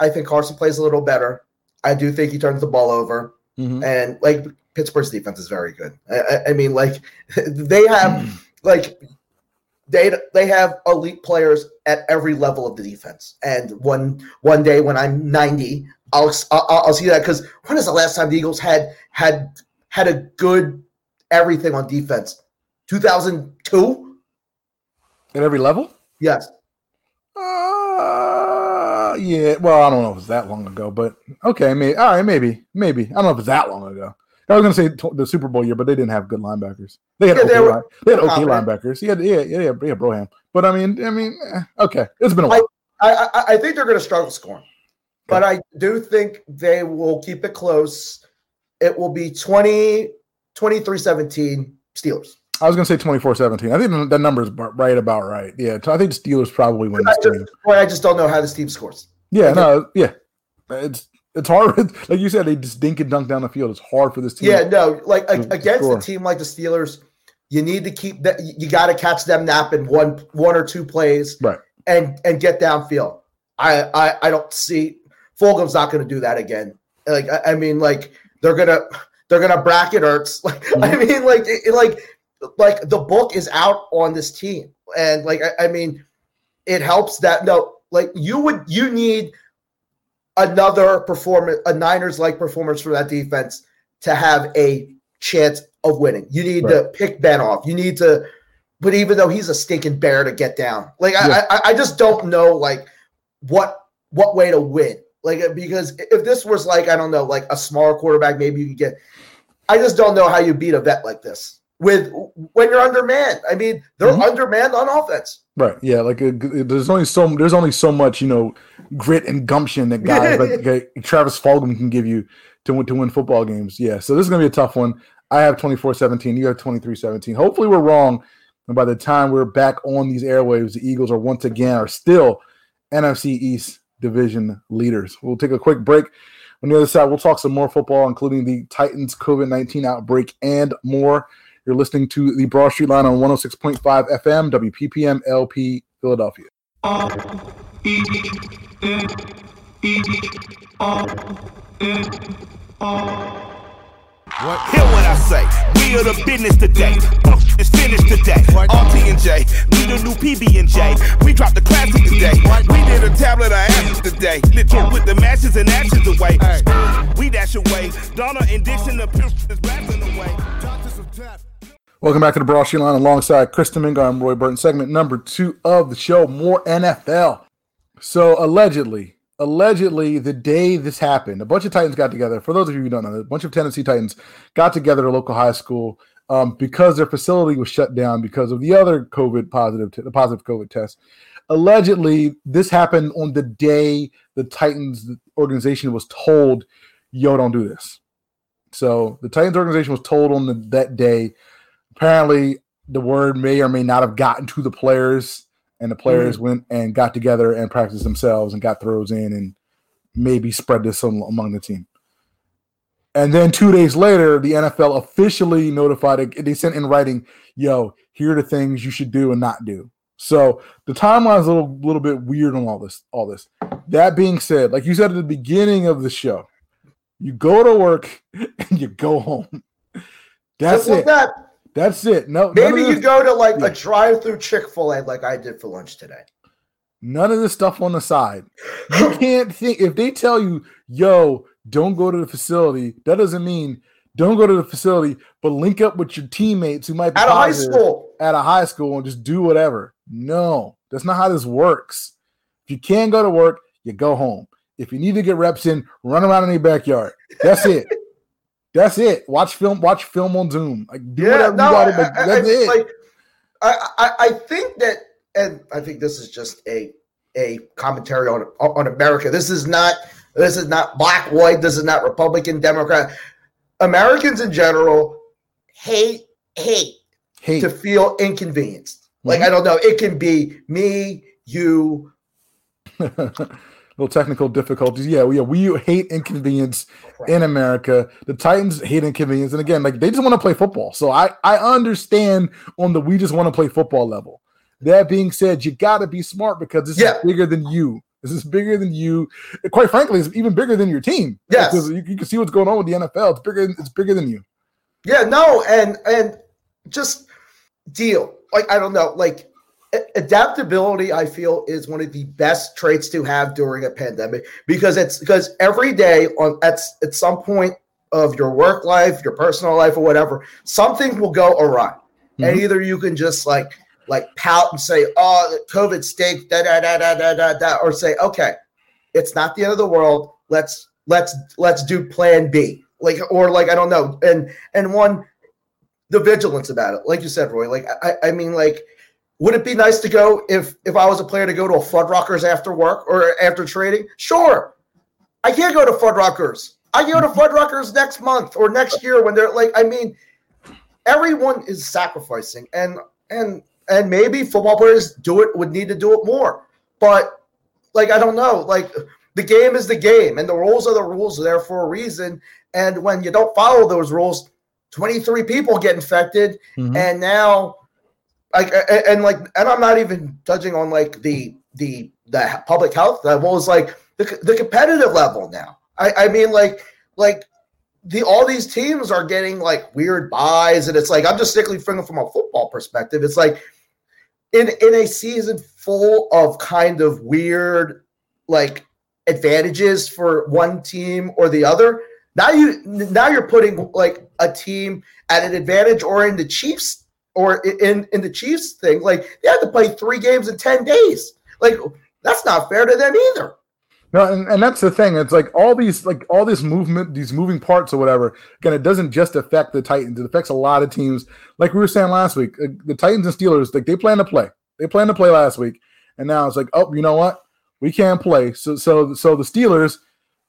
I think Carson plays a little better. I do think he turns the ball over, Mhm. and like Pittsburgh's defense is very good. I, I- mean, like they have like they they have elite players at every level of the defense. And one one day when I'm 90, I'll I'll, I'll see that because when is the last time the Eagles had had had a good everything on defense? Two thousand two. At every level? Yes. Yeah. Well, I don't know if it's that long ago, but okay, maybe. All right, maybe, maybe. I don't know if it's that long ago. I was going to say the Super Bowl year, but they didn't have good linebackers. They had Yeah, okay, they were they had okay linebackers. Yeah, yeah, yeah, yeah, yeah, Broham. But I mean, I mean, eh, okay, it's been a while. I, I, I think they're going to struggle scoring, but I do think they will keep it close. It will be 20, 23-17 Steelers. I was going to say 24-17. I think that number is right about right. Yeah, I think the Steelers probably win I this just, game. I just don't know how this team scores. Yeah, no, yeah, it's it's hard. Like you said, they just dink and dunk down the field. It's hard for this team. Yeah, no, like to against score. a team like the Steelers, you need to keep that. You got to catch them napping one one or two plays, Right. and and get downfield. I I, I don't see Fulgham's not going to do that again. Like I, I mean, like they're gonna they're gonna bracket Ertz. Like I Mm-hmm. mean, like it- like like the book is out on this team, and like I, I mean, it helps that no, like you would you need another performance, a Niners like performance for that defense to have a chance of winning. You need to pick Ben off. You need to, but even though he's a stinking bear to get down, like Yeah. I, I, I just don't know like what what way to win. Like because if this was like I don't know like a smaller quarterback, maybe you could get. I just don't know how you beat a vet like this with when you're undermanned. I mean, they're Mhm. undermanned on offense. Right. Yeah. Like uh, there's only so there's only so much you know grit and gumption that guys like Travis Fulgham can give you to win to win football games. Yeah. So this is gonna be a tough one. I have 24-17. You have 23-17. Hopefully we're wrong. And by the time we're back on these airwaves, the Eagles are once again are still NFC East division leaders. We'll take a quick break. On the other side, we'll talk some more football, including the Titans COVID 19 outbreak and more. You're listening to the Broad Street Line on 106.5 FM, WPPM LP, Philadelphia. What? Hear what I say. We are the business today. Uh, Fuck is finished today. RT and J, we the new PB and J. Uh. We dropped the classic today. We did a tablet of ashes today. Uh. Literal with the matches and ashes away. We dash away. Donna and Dixon, the pimp is blasting away. Welcome back to the Broad Line alongside Chris Domingo. I'm Roy Burton, segment number two of the show. More NFL. So allegedly, allegedly, the day this happened, a bunch of Titans got together. For those of you who don't know, a bunch of Tennessee Titans got together at a local high school um, because their facility was shut down because of the other COVID positive, t- the positive COVID test. Allegedly, this happened on the day the Titans organization was told, "Yo, don't do this." So the Titans organization was told on the, that day. Apparently, the word may or may not have gotten to the players, and the mm. players went and got together and practiced themselves and got throws in and maybe spread this among the team. And then two days later, the NFL officially notified. They sent in writing, "Yo, here are the things you should do and not do." So the timeline is a little, little bit weird on all this. All this. That being said, like you said at the beginning of the show, you go to work and you go home. That's Simple as it. that. That's it. No, Maybe you go to like Yeah. a drive-through Chick-fil-A like I did for lunch today. None of this stuff on the side. You can't think if they tell you, "Yo, don't go to the facility." That doesn't mean don't go to the facility, but link up with your teammates who might be At a high school. at a high school and just do whatever. No, that's not how this works. If you can't go to work, you go home. If you need to get reps in, run around in your backyard. That's it. That's it. Watch film. Watch film on Zoom. Like do Yeah, whatever no, you got to. Like, that's I- it. Like, I, I, I think that, and I think this is just a a commentary on on America. This is not this is not black white. This is not Republican Democrat. Americans in general hate hate hate. to feel inconvenienced. Like Mhm. I don't know, it can be me, you. little technical difficulties. Yeah, we, yeah, we hate inconvenience in America. The Titans hate inconvenience, and again, like they just want to play football. So I I understand on the we just want to play football level. That being said, you got to be smart because this Yeah. is bigger than you. This is bigger than you. Quite frankly, it's even bigger than your team. Yes. because you, you can see what's going on with the NFL. It's bigger. It's bigger than you. Yeah, no, and and just deal. Like I don't know, like adaptability i feel is one of the best traits to have during a pandemic because it's because every day on at, at some point of your work life your personal life or whatever something will go awry. Mm-hmm. and either you can just like like pout and say oh covid stinks da da da da da da da or say okay it's not the end of the world. Let's let's let's do plan b. Like or like i don't know. And and one the vigilance about it. Like you said roy like i i mean like would it be nice to go if if I was a player to go to a Fuddruckers after work or after trading? Sure. I can't go to Fuddruckers. I go to Fuddruckers next month or next year when they're like, I mean, everyone is sacrificing and and and maybe football players do it would need to do it more. But like I don't know, like the game is the game and the rules are the rules there for a reason. And when you don't follow those rules, 23 people get infected mm-hmm. and now like and like and I'm not even touching on like the the the public health level is like the, the competitive level now. I, I mean like like the all these teams are getting like weird buys and it's like I'm just strictly thinking from a football perspective. It's like in in a season full of kind of weird like advantages for one team or the other. Now you now you're putting like a team at an advantage or in the Chiefs or in in the Chiefs thing, like they had to play three games in ten days. Like that's not fair to them either. No, and, and that's the thing. It's like all these like all this movement, these moving parts or whatever. Again, it doesn't just affect the Titans. It affects a lot of teams. Like we were saying last week, the Titans and Steelers, like they plan to play. They plan to play last week, and now it's like, oh, you know what? We can't play. So so so the Steelers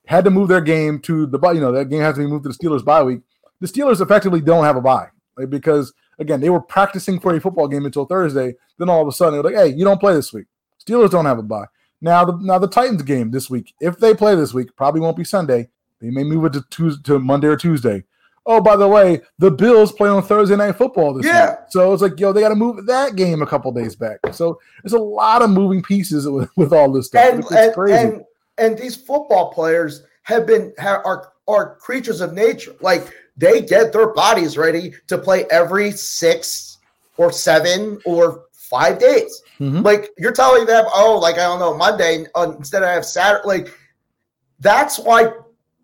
had to move their game to the you know that game has to be moved to the Steelers bye week. The Steelers effectively don't have a bye like, because again, they were practicing for a football game until Thursday. Then all of a sudden, they're like, "Hey, you don't play this week." Steelers don't have a bye. Now, the now the Titans game this week, if they play this week, probably won't be Sunday. They may move it to Tuesday, to Monday or Tuesday. Oh, by the way, the Bills play on Thursday night football this yeah. week. So it's like, yo, they got to move that game a couple days back. So there's a lot of moving pieces with, with all this stuff. And, it's and, crazy. And, and these football players have been have, are are creatures of nature. Like they get their bodies ready to play every six or seven or five days. Mm-hmm. Like you're telling them, oh, like I don't know, Monday uh, instead of have Saturday. Like that's why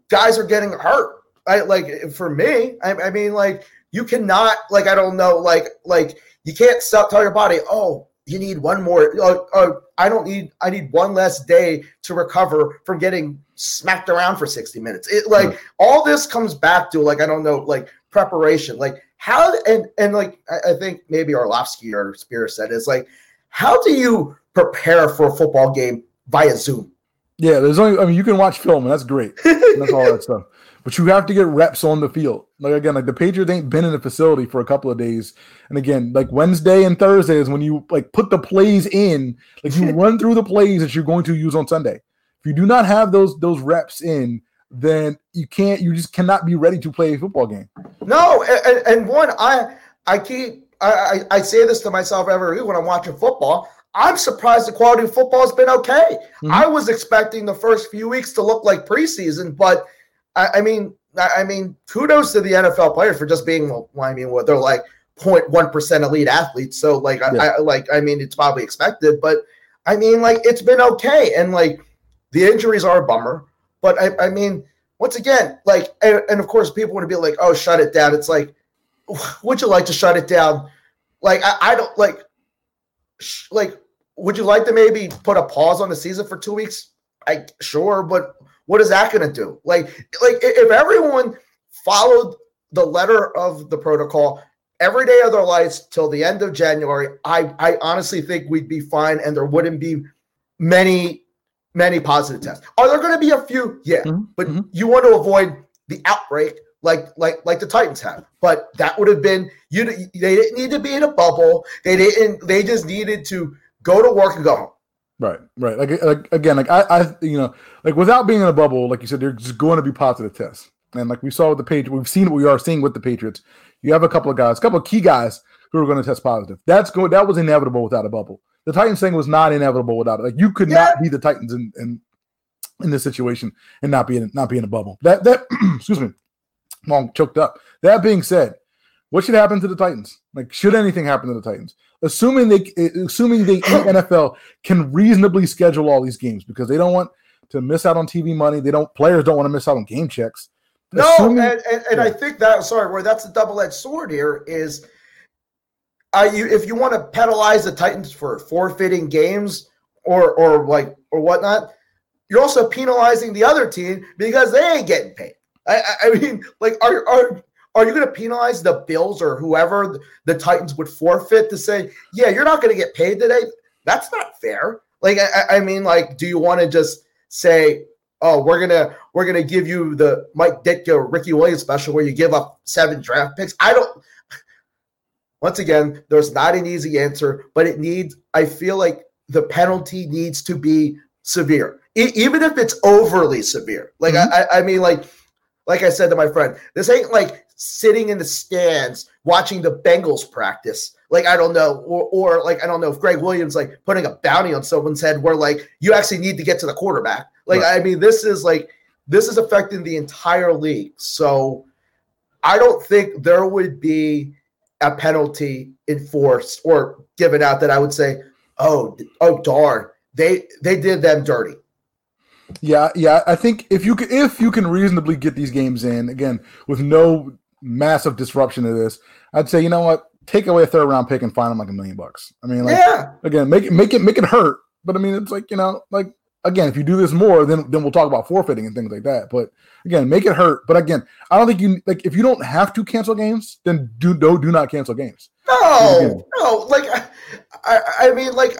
guys are getting hurt. I like for me. I, I mean, like you cannot, like I don't know, like like you can't stop tell your body, oh, you need one more. Uh, uh, I don't need. I need one less day to recover from getting smacked around for sixty minutes. It like mm. all this comes back to like I don't know, like preparation. Like how and and like I, I think maybe Orlovsky or Spear said is like how do you prepare for a football game via Zoom? Yeah, there's only. I mean, you can watch film, and that's great. that's all that stuff but you have to get reps on the field. Like again, like the Patriots ain't been in the facility for a couple of days, and again, like Wednesday and Thursday is when you like put the plays in, like you run through the plays that you're going to use on Sunday. If you do not have those those reps in, then you can't, you just cannot be ready to play a football game. No, and, and one, I I keep I, I say this to myself every week when I'm watching football. I'm surprised the quality of football has been okay. Mm-hmm. I was expecting the first few weeks to look like preseason, but I, I mean, I, I, mean, kudos to the NFL players for just being. Well, I mean, well, they're like 0.1 percent elite athletes, so like, yeah. I, I like, I mean, it's probably expected, but I mean, like, it's been okay, and like, the injuries are a bummer, but I, I mean, once again, like, and, and of course, people want to be like, oh, shut it down. It's like, would you like to shut it down? Like, I, I don't like, sh- like, would you like to maybe put a pause on the season for two weeks? I sure, but what is that going to do? Like, like if everyone followed the letter of the protocol every day of their lives till the end of January, I, I honestly think we'd be fine, and there wouldn't be many, many positive tests. Are there going to be a few? Yeah, mm-hmm. but mm-hmm. you want to avoid the outbreak like like like the Titans have. But that would have been you. They didn't need to be in a bubble. They didn't. They just needed to go to work and go home. Right, right. Like, like again, like I, I, you know, like without being in a bubble, like you said, there's just going to be positive tests. And like we saw with the Patriots, we've seen what we are seeing with the Patriots. You have a couple of guys, a couple of key guys who are going to test positive. That's going. That was inevitable without a bubble. The Titans thing was not inevitable without it. Like you could yeah. not be the Titans in, in in this situation and not be in not be in a bubble. That that excuse me, long choked up. That being said, what should happen to the Titans? Like, should anything happen to the Titans? Assuming they assuming the NFL can reasonably schedule all these games because they don't want to miss out on TV money. They don't players don't want to miss out on game checks. No, Assuming- and, and, and I think that sorry, where that's a double edged sword here is, uh, you if you want to penalize the Titans for forfeiting games or or like or whatnot, you're also penalizing the other team because they ain't getting paid. I, I, I mean, like, are are are you going to penalize the Bills or whoever the Titans would forfeit to say, yeah, you're not going to get paid today? That's not fair. Like, I, I- mean, like, do you want to just say, oh, we're gonna we're gonna give you the Mike Ditka, Ricky Williams special where you give up seven draft picks? I don't. Once again, there's not an easy answer, but it needs. I feel like the penalty needs to be severe, E- even if it's overly severe. Like mm-hmm. I, I I mean, like like I said to my friend, this ain't like sitting in the stands watching the Bengals practice. Like I don't know, or, or like I don't know if Greg Williams like putting a bounty on someone's head where like you actually need to get to the quarterback. Like I mean, this is like this is affecting the entire league. So I don't think there would be a penalty enforced or given out that I would say, oh, oh darn, they they did them dirty. Yeah, yeah. I think if you can, if you can reasonably get these games in again with no massive disruption to this, I'd say you know what, take away a third round pick and find them like a million bucks. I mean, like yeah, again, make it make it make it hurt. But I mean, it's like you know, like again, if you do this more, then then we'll talk about forfeiting and things like that. But again, make it hurt. But again, I don't think you like if you don't have to cancel games, then do do do not cancel games. No, no, like I, I, I mean, like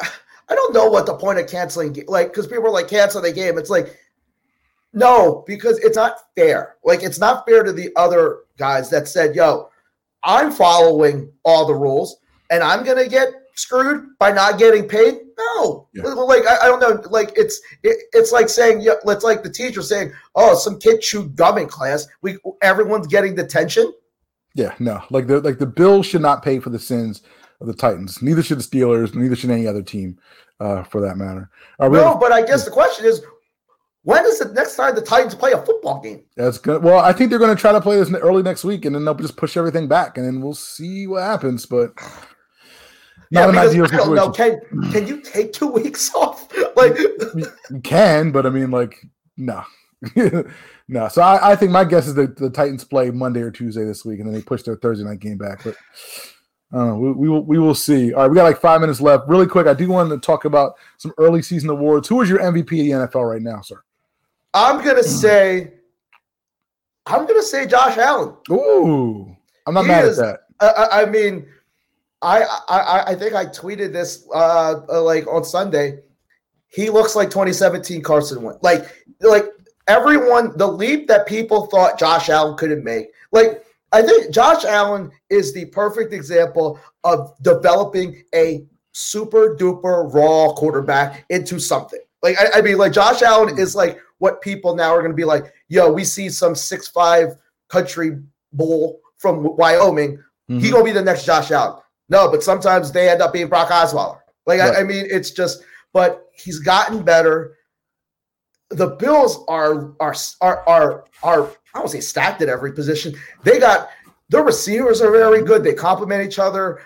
I don't know what the point of canceling, like, because people are like cancel the game. It's like, no, because it's not fair. Like, it's not fair to the other guys that said, "Yo, I'm following all the rules, and I'm gonna get screwed by not getting paid." No, Yeah. like I, I don't know. Like it's it, it's like saying, yeah, it's like the teacher saying, "Oh, some kid chewed gum in class. We everyone's getting detention." Yeah, no, like the like the Bills should not pay for the sins of the Titans. Neither should the Steelers. Neither should any other team, uh, for that matter. Right, No, have- but I guess the question is, when is the next time the Titans play a football game? That's good. Well, I think they're going to try to play this early next week, and then they'll just push everything back, and then we'll see what happens. But not an because ideal I don't know. Can can you take two weeks off? Like, You can, but I mean, like, no, no. So I, I think my guess is that the Titans play Monday or Tuesday this week, and then they push their Thursday night game back. But I don't know. We, we will we will see. All right, we got like five minutes left. Really quick, I do want to talk about some early season awards. Who is your MVP of the NFL right now, sir? I'm gonna say, I'm gonna say Josh Allen. Ooh, I'm not He mad is- at that. I, mean, I, I I- I think I tweeted this uh, uh, like on Sunday. He looks like 2017 Carson Wentz. Like like everyone, the leap that people thought Josh Allen couldn't make. Like I think Josh Allen is the perfect example of developing a super duper raw quarterback into something. Like I, I mean, like Josh Allen is like what people now are going to be like. Yo, we see some six five country bull from Wyoming. Mm-hmm. He gonna be the next Josh Allen. No, but sometimes they end up being Brock Osweiler. Like I, I mean, it's just. But he's gotten better. The Bills are are are are are I don't say stacked at every position. They got their receivers are very good. They complement each other.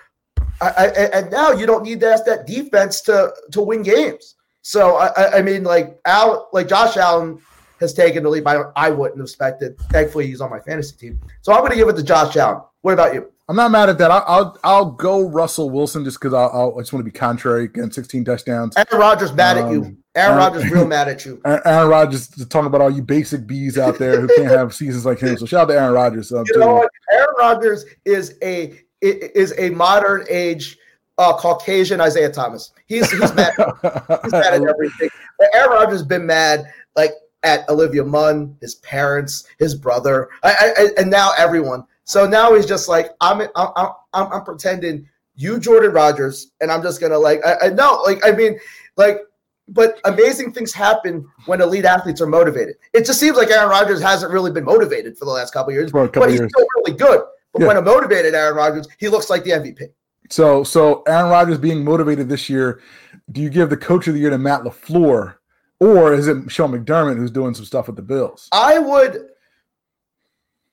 I, I, and now you don't need to ask that defense to to win games. So I, I- I mean, like Al, like Josh Allen has taken the lead. I, I wouldn't have expected. Thankfully, he's on my fantasy team. So I'm going to give it to Josh Allen. What about you? I'm not mad at that. I'll I'll, I'll go Russell Wilson just because I'll, I'll, just want to be contrary. Again, 16 touchdowns. Aaron Rodgers mad at you. Um, Aaron uh, Rodgers real mad at you. Aaron Rodgers is talking about all you basic bees out there who can't have seasons like him. So shout out to Aaron Rodgers. Um, You know? Aaron Rodgers is a is a modern age uh, Caucasian Isaiah Thomas. He's he's mad. He's mad at everything. Aaron Rodgers has been mad like at Olivia Munn, his parents, his brother, I, I, and now everyone. So now he's just like I'm I'm I'm, I'm, pretending you Jordan Rodgers, and I'm just gonna like I, I know like I mean like. But amazing things happen when elite athletes are motivated. It just seems like Aaron Rodgers hasn't really been motivated for the last couple of years, couple but he's years. still really good. But Yeah. when a motivated Aaron Rodgers, he looks like the MVP. So so Aaron Rodgers being motivated this year, do you give the coach of the year to Matt LaFleur, or is it Sean McDermott who's doing some stuff with the Bills? I would,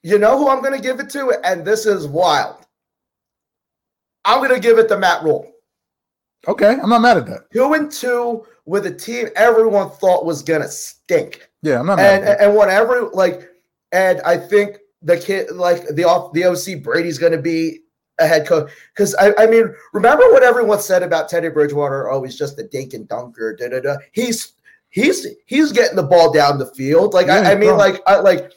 you know who I'm going to give it to? And this is wild. I'm going to give it to Matt Rhule. Okay, I'm not mad at that. Two and two with a team everyone thought was gonna stink. Yeah, I'm not mad. and at that. and whatever like and i think the kid like the off the oc brady's going to be a head coach because I, I mean remember what everyone said about teddy bridgewater oh he's just a dink and dunker da, da, da. he's he's he's getting the ball down the field like Yeah, I, I mean bro. like I, like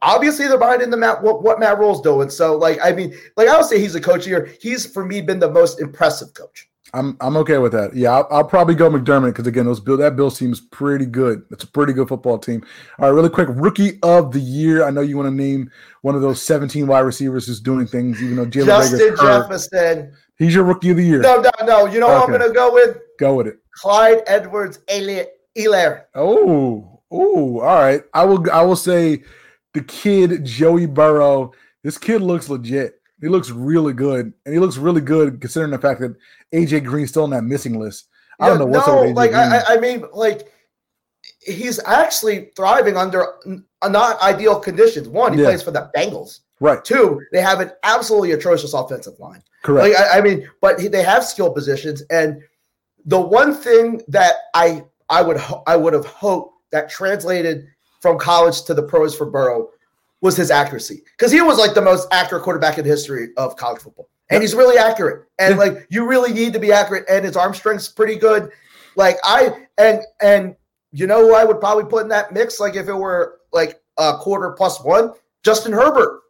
obviously they're behind in the Matt what, what Matt Rhule's doing. So like I mean like I would say he's a coach here. He's for me been the most impressive coach. I'm I'm okay with that. Yeah, I'll, I'll probably go McDermott because again, those Bill that Bills team is pretty good. It's a pretty good football team. All right, really quick, rookie of the year. I know you want to name one of those 17 wide receivers who's doing things, even though Jalen Justin. Jefferson. He's your rookie of the year. No, no, no. You know what I'm gonna go with? Go with it. Clyde Edwards Elaire. Oh, oh, all right. I will I will say the kid Joey Burrow. This kid looks legit. He looks really good, and he looks really good considering the fact that AJ Green's still on that missing list. I don't know what's AJ like Green. I, I- mean, like he's actually thriving under n- uh, not ideal conditions. One, he Yeah. plays for the Bengals. right, Two, they have an absolutely atrocious offensive line. correct. Like I, I mean, but he, they have skill positions, and the one thing that I I would ho- I would have hoped that translated from college to the pros for Burrow was his accuracy because he was like the most accurate quarterback in the history of college football, and he's really accurate. And like you really need to be accurate, and his arm strength's pretty good. Like I and and you know who I would probably put in that mix, like if it were like a quarter plus one, Justin Herbert.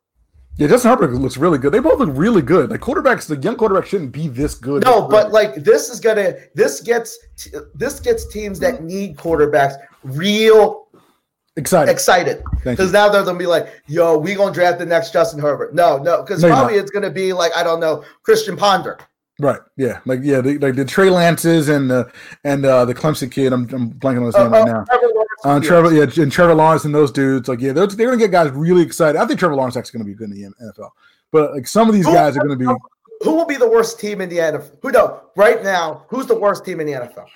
Yeah, Justin Herbert looks really good. They both look really good. Like quarterbacks, the young quarterback shouldn't be this good. No, but like this is gonna this gets this gets teams that mm. need quarterbacks real excited. excited because now they're gonna be like, "Yo, we gonna draft the next Justin Herbert." No, no, because No, probably it's gonna be like I don't know Christian Ponder. right. Yeah. Like yeah, the, like the Trey Lances and the and uh, the Clemson kid. I'm, I'm blanking on his Uh, name right uh, now. Trevor Lawrence Uh, Trevor, yeah, and Trevor Lawrence and those dudes, like, yeah, they're, they're to get guys really excited. I think Trevor Lawrence actually going to be good in the NFL, but like some of these Who- guys are to be. Who will be the worst team in the NFL? Who no? Right now, who's the worst team in the NFL?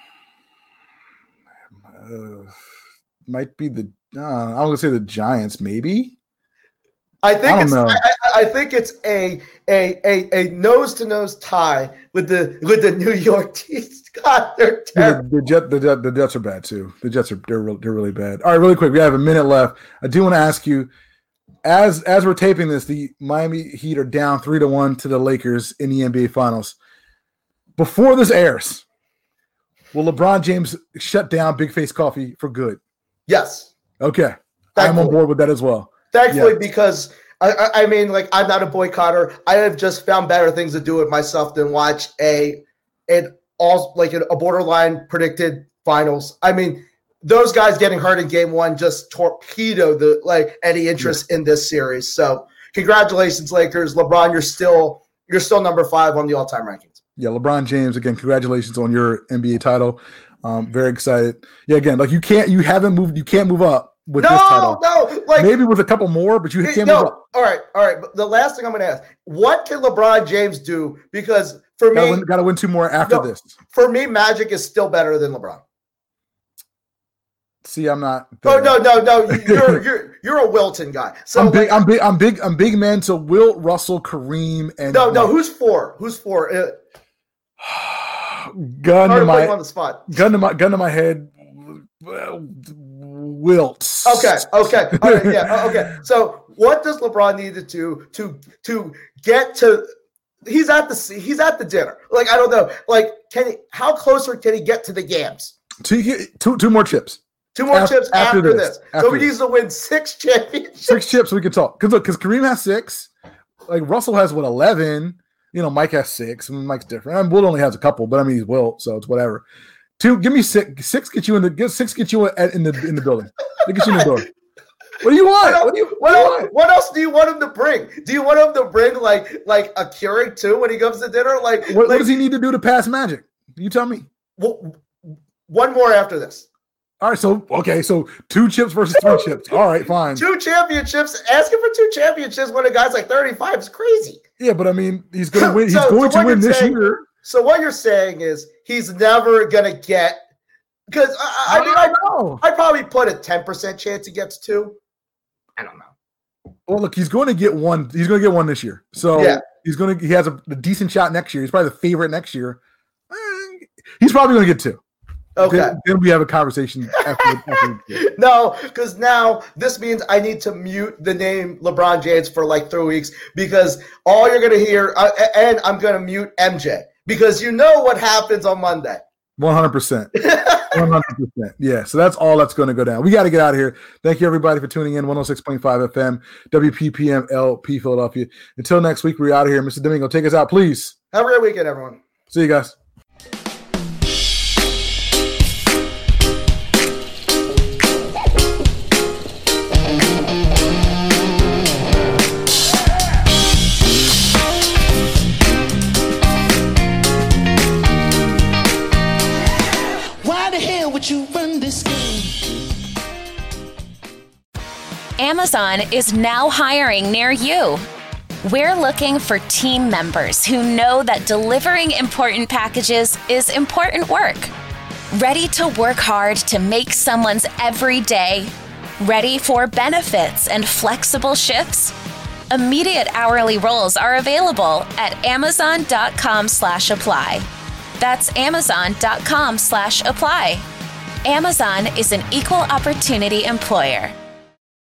Uh, might be the. Uh, I'm going to say the Giants, maybe. I think I it's. I, I- think it's a a a a nose to nose tie with the with the New York teams. God, they're The, terrible. the, Jet, the, Jet- the Jets are bad too. The Jets are they're, real- they're really bad. All right, really quick, we have a minute left. I do want to ask you, as as we're taping this, the Miami Heat are down three to one to the Lakers in the NBA Finals. Before this airs, will LeBron James shut down Big Face Coffee for good? Yes, Okay, I'm on board with that as well. thankfully Yeah. because. I, I, mean, like I'm not a boycotter. I have just found better things to do with myself than watch a an all like a borderline predicted finals. I mean, those guys getting hurt in game one just torpedo the like any interest in this series. So congratulations, Lakers. LeBron, you're still you're still number five on the all time rankings. Yeah, LeBron James again. Congratulations on your NBA title. Um, very excited. Yeah, again, like you can't, you haven't moved, you can't move up with this No, title. no, like Maybe with a couple more, but you can't no, all right, all right. But the last thing I'm going to ask: What can LeBron James do? Because for me, win, gotta win two more after No. this. for me, Magic is still better than LeBron. See, I'm not. Oh no, no, no! you- You're you're you're a Wilton guy. So I'm big. like, I'm big. I'm big. I'm big man to Wilt, Russell, Kareem, and no, no. Mike. Who's four? Who's four? Uh, gun to him on my the spot. gun to my gun to my head. Wilt. Okay, okay, all right, yeah, uh, okay. So, what does LeBron need to do to to get to? He's at the he's at the dinner. Like I don't know. Like can he? How closer can he get to the games? Two, two, two more chips. Two more Af- chips after after, this, this. after so he this. needs to win six championships. Six chips. We can talk. Because look, because Kareem has six. Like Russell has what eleven. You know, Mike has six. I mean, Mike's different. I mean, Wilt only has a couple, but I mean, he's Wilt, so it's whatever. Two. Give me six. Six get you in the. Get six get you in, in the in the building. They get you in the door. What do you want? What, What do you, what, else, want? what else do you want him to bring? Do you want him to bring like like a Keurig too when he comes to dinner? Like, What, what does he need to do to pass Magic? You tell me. w- one more after this. All right, so okay, so two chips versus three chips. All right, fine. Two championships. Asking for two championships when a guy's like 35 is crazy. Yeah, but I mean, he's going to win. He's So- going so to win this saying- year. So what you're saying is he's never gonna get because I, I, I mean I, know. I probably put a 10% chance he gets two. I don't know. Well, look, he's going to get one. He's going to get one this year. So Yeah. He's gonna he has a, a decent shot next year. He's probably the favorite next year. Eh, He's probably gonna get two. Okay. Then, then we have a conversation after, after No, because now this means I need to mute the name LeBron James for like three weeks because all you're gonna hear, uh, and I'm gonna mute MJ because you know what happens on Monday. One hundred percent. One hundred percent. Yeah. So that's all that's going to go down. We got to get out of here. Thank you everybody for tuning in. One hundred six point five FM, WPPM LP Philadelphia. Until next week, we're out of here. Mr. Domingo, take us out, please. Have a great weekend, everyone. See you guys. Amazon is now hiring near you. We're looking for team members who know that delivering important packages is important work. Ready to work hard to make someone's every day? Ready for benefits and flexible shifts? Immediate hourly roles are available at amazon.com slash apply. That's amazon.com slash apply. Amazon is an equal opportunity employer.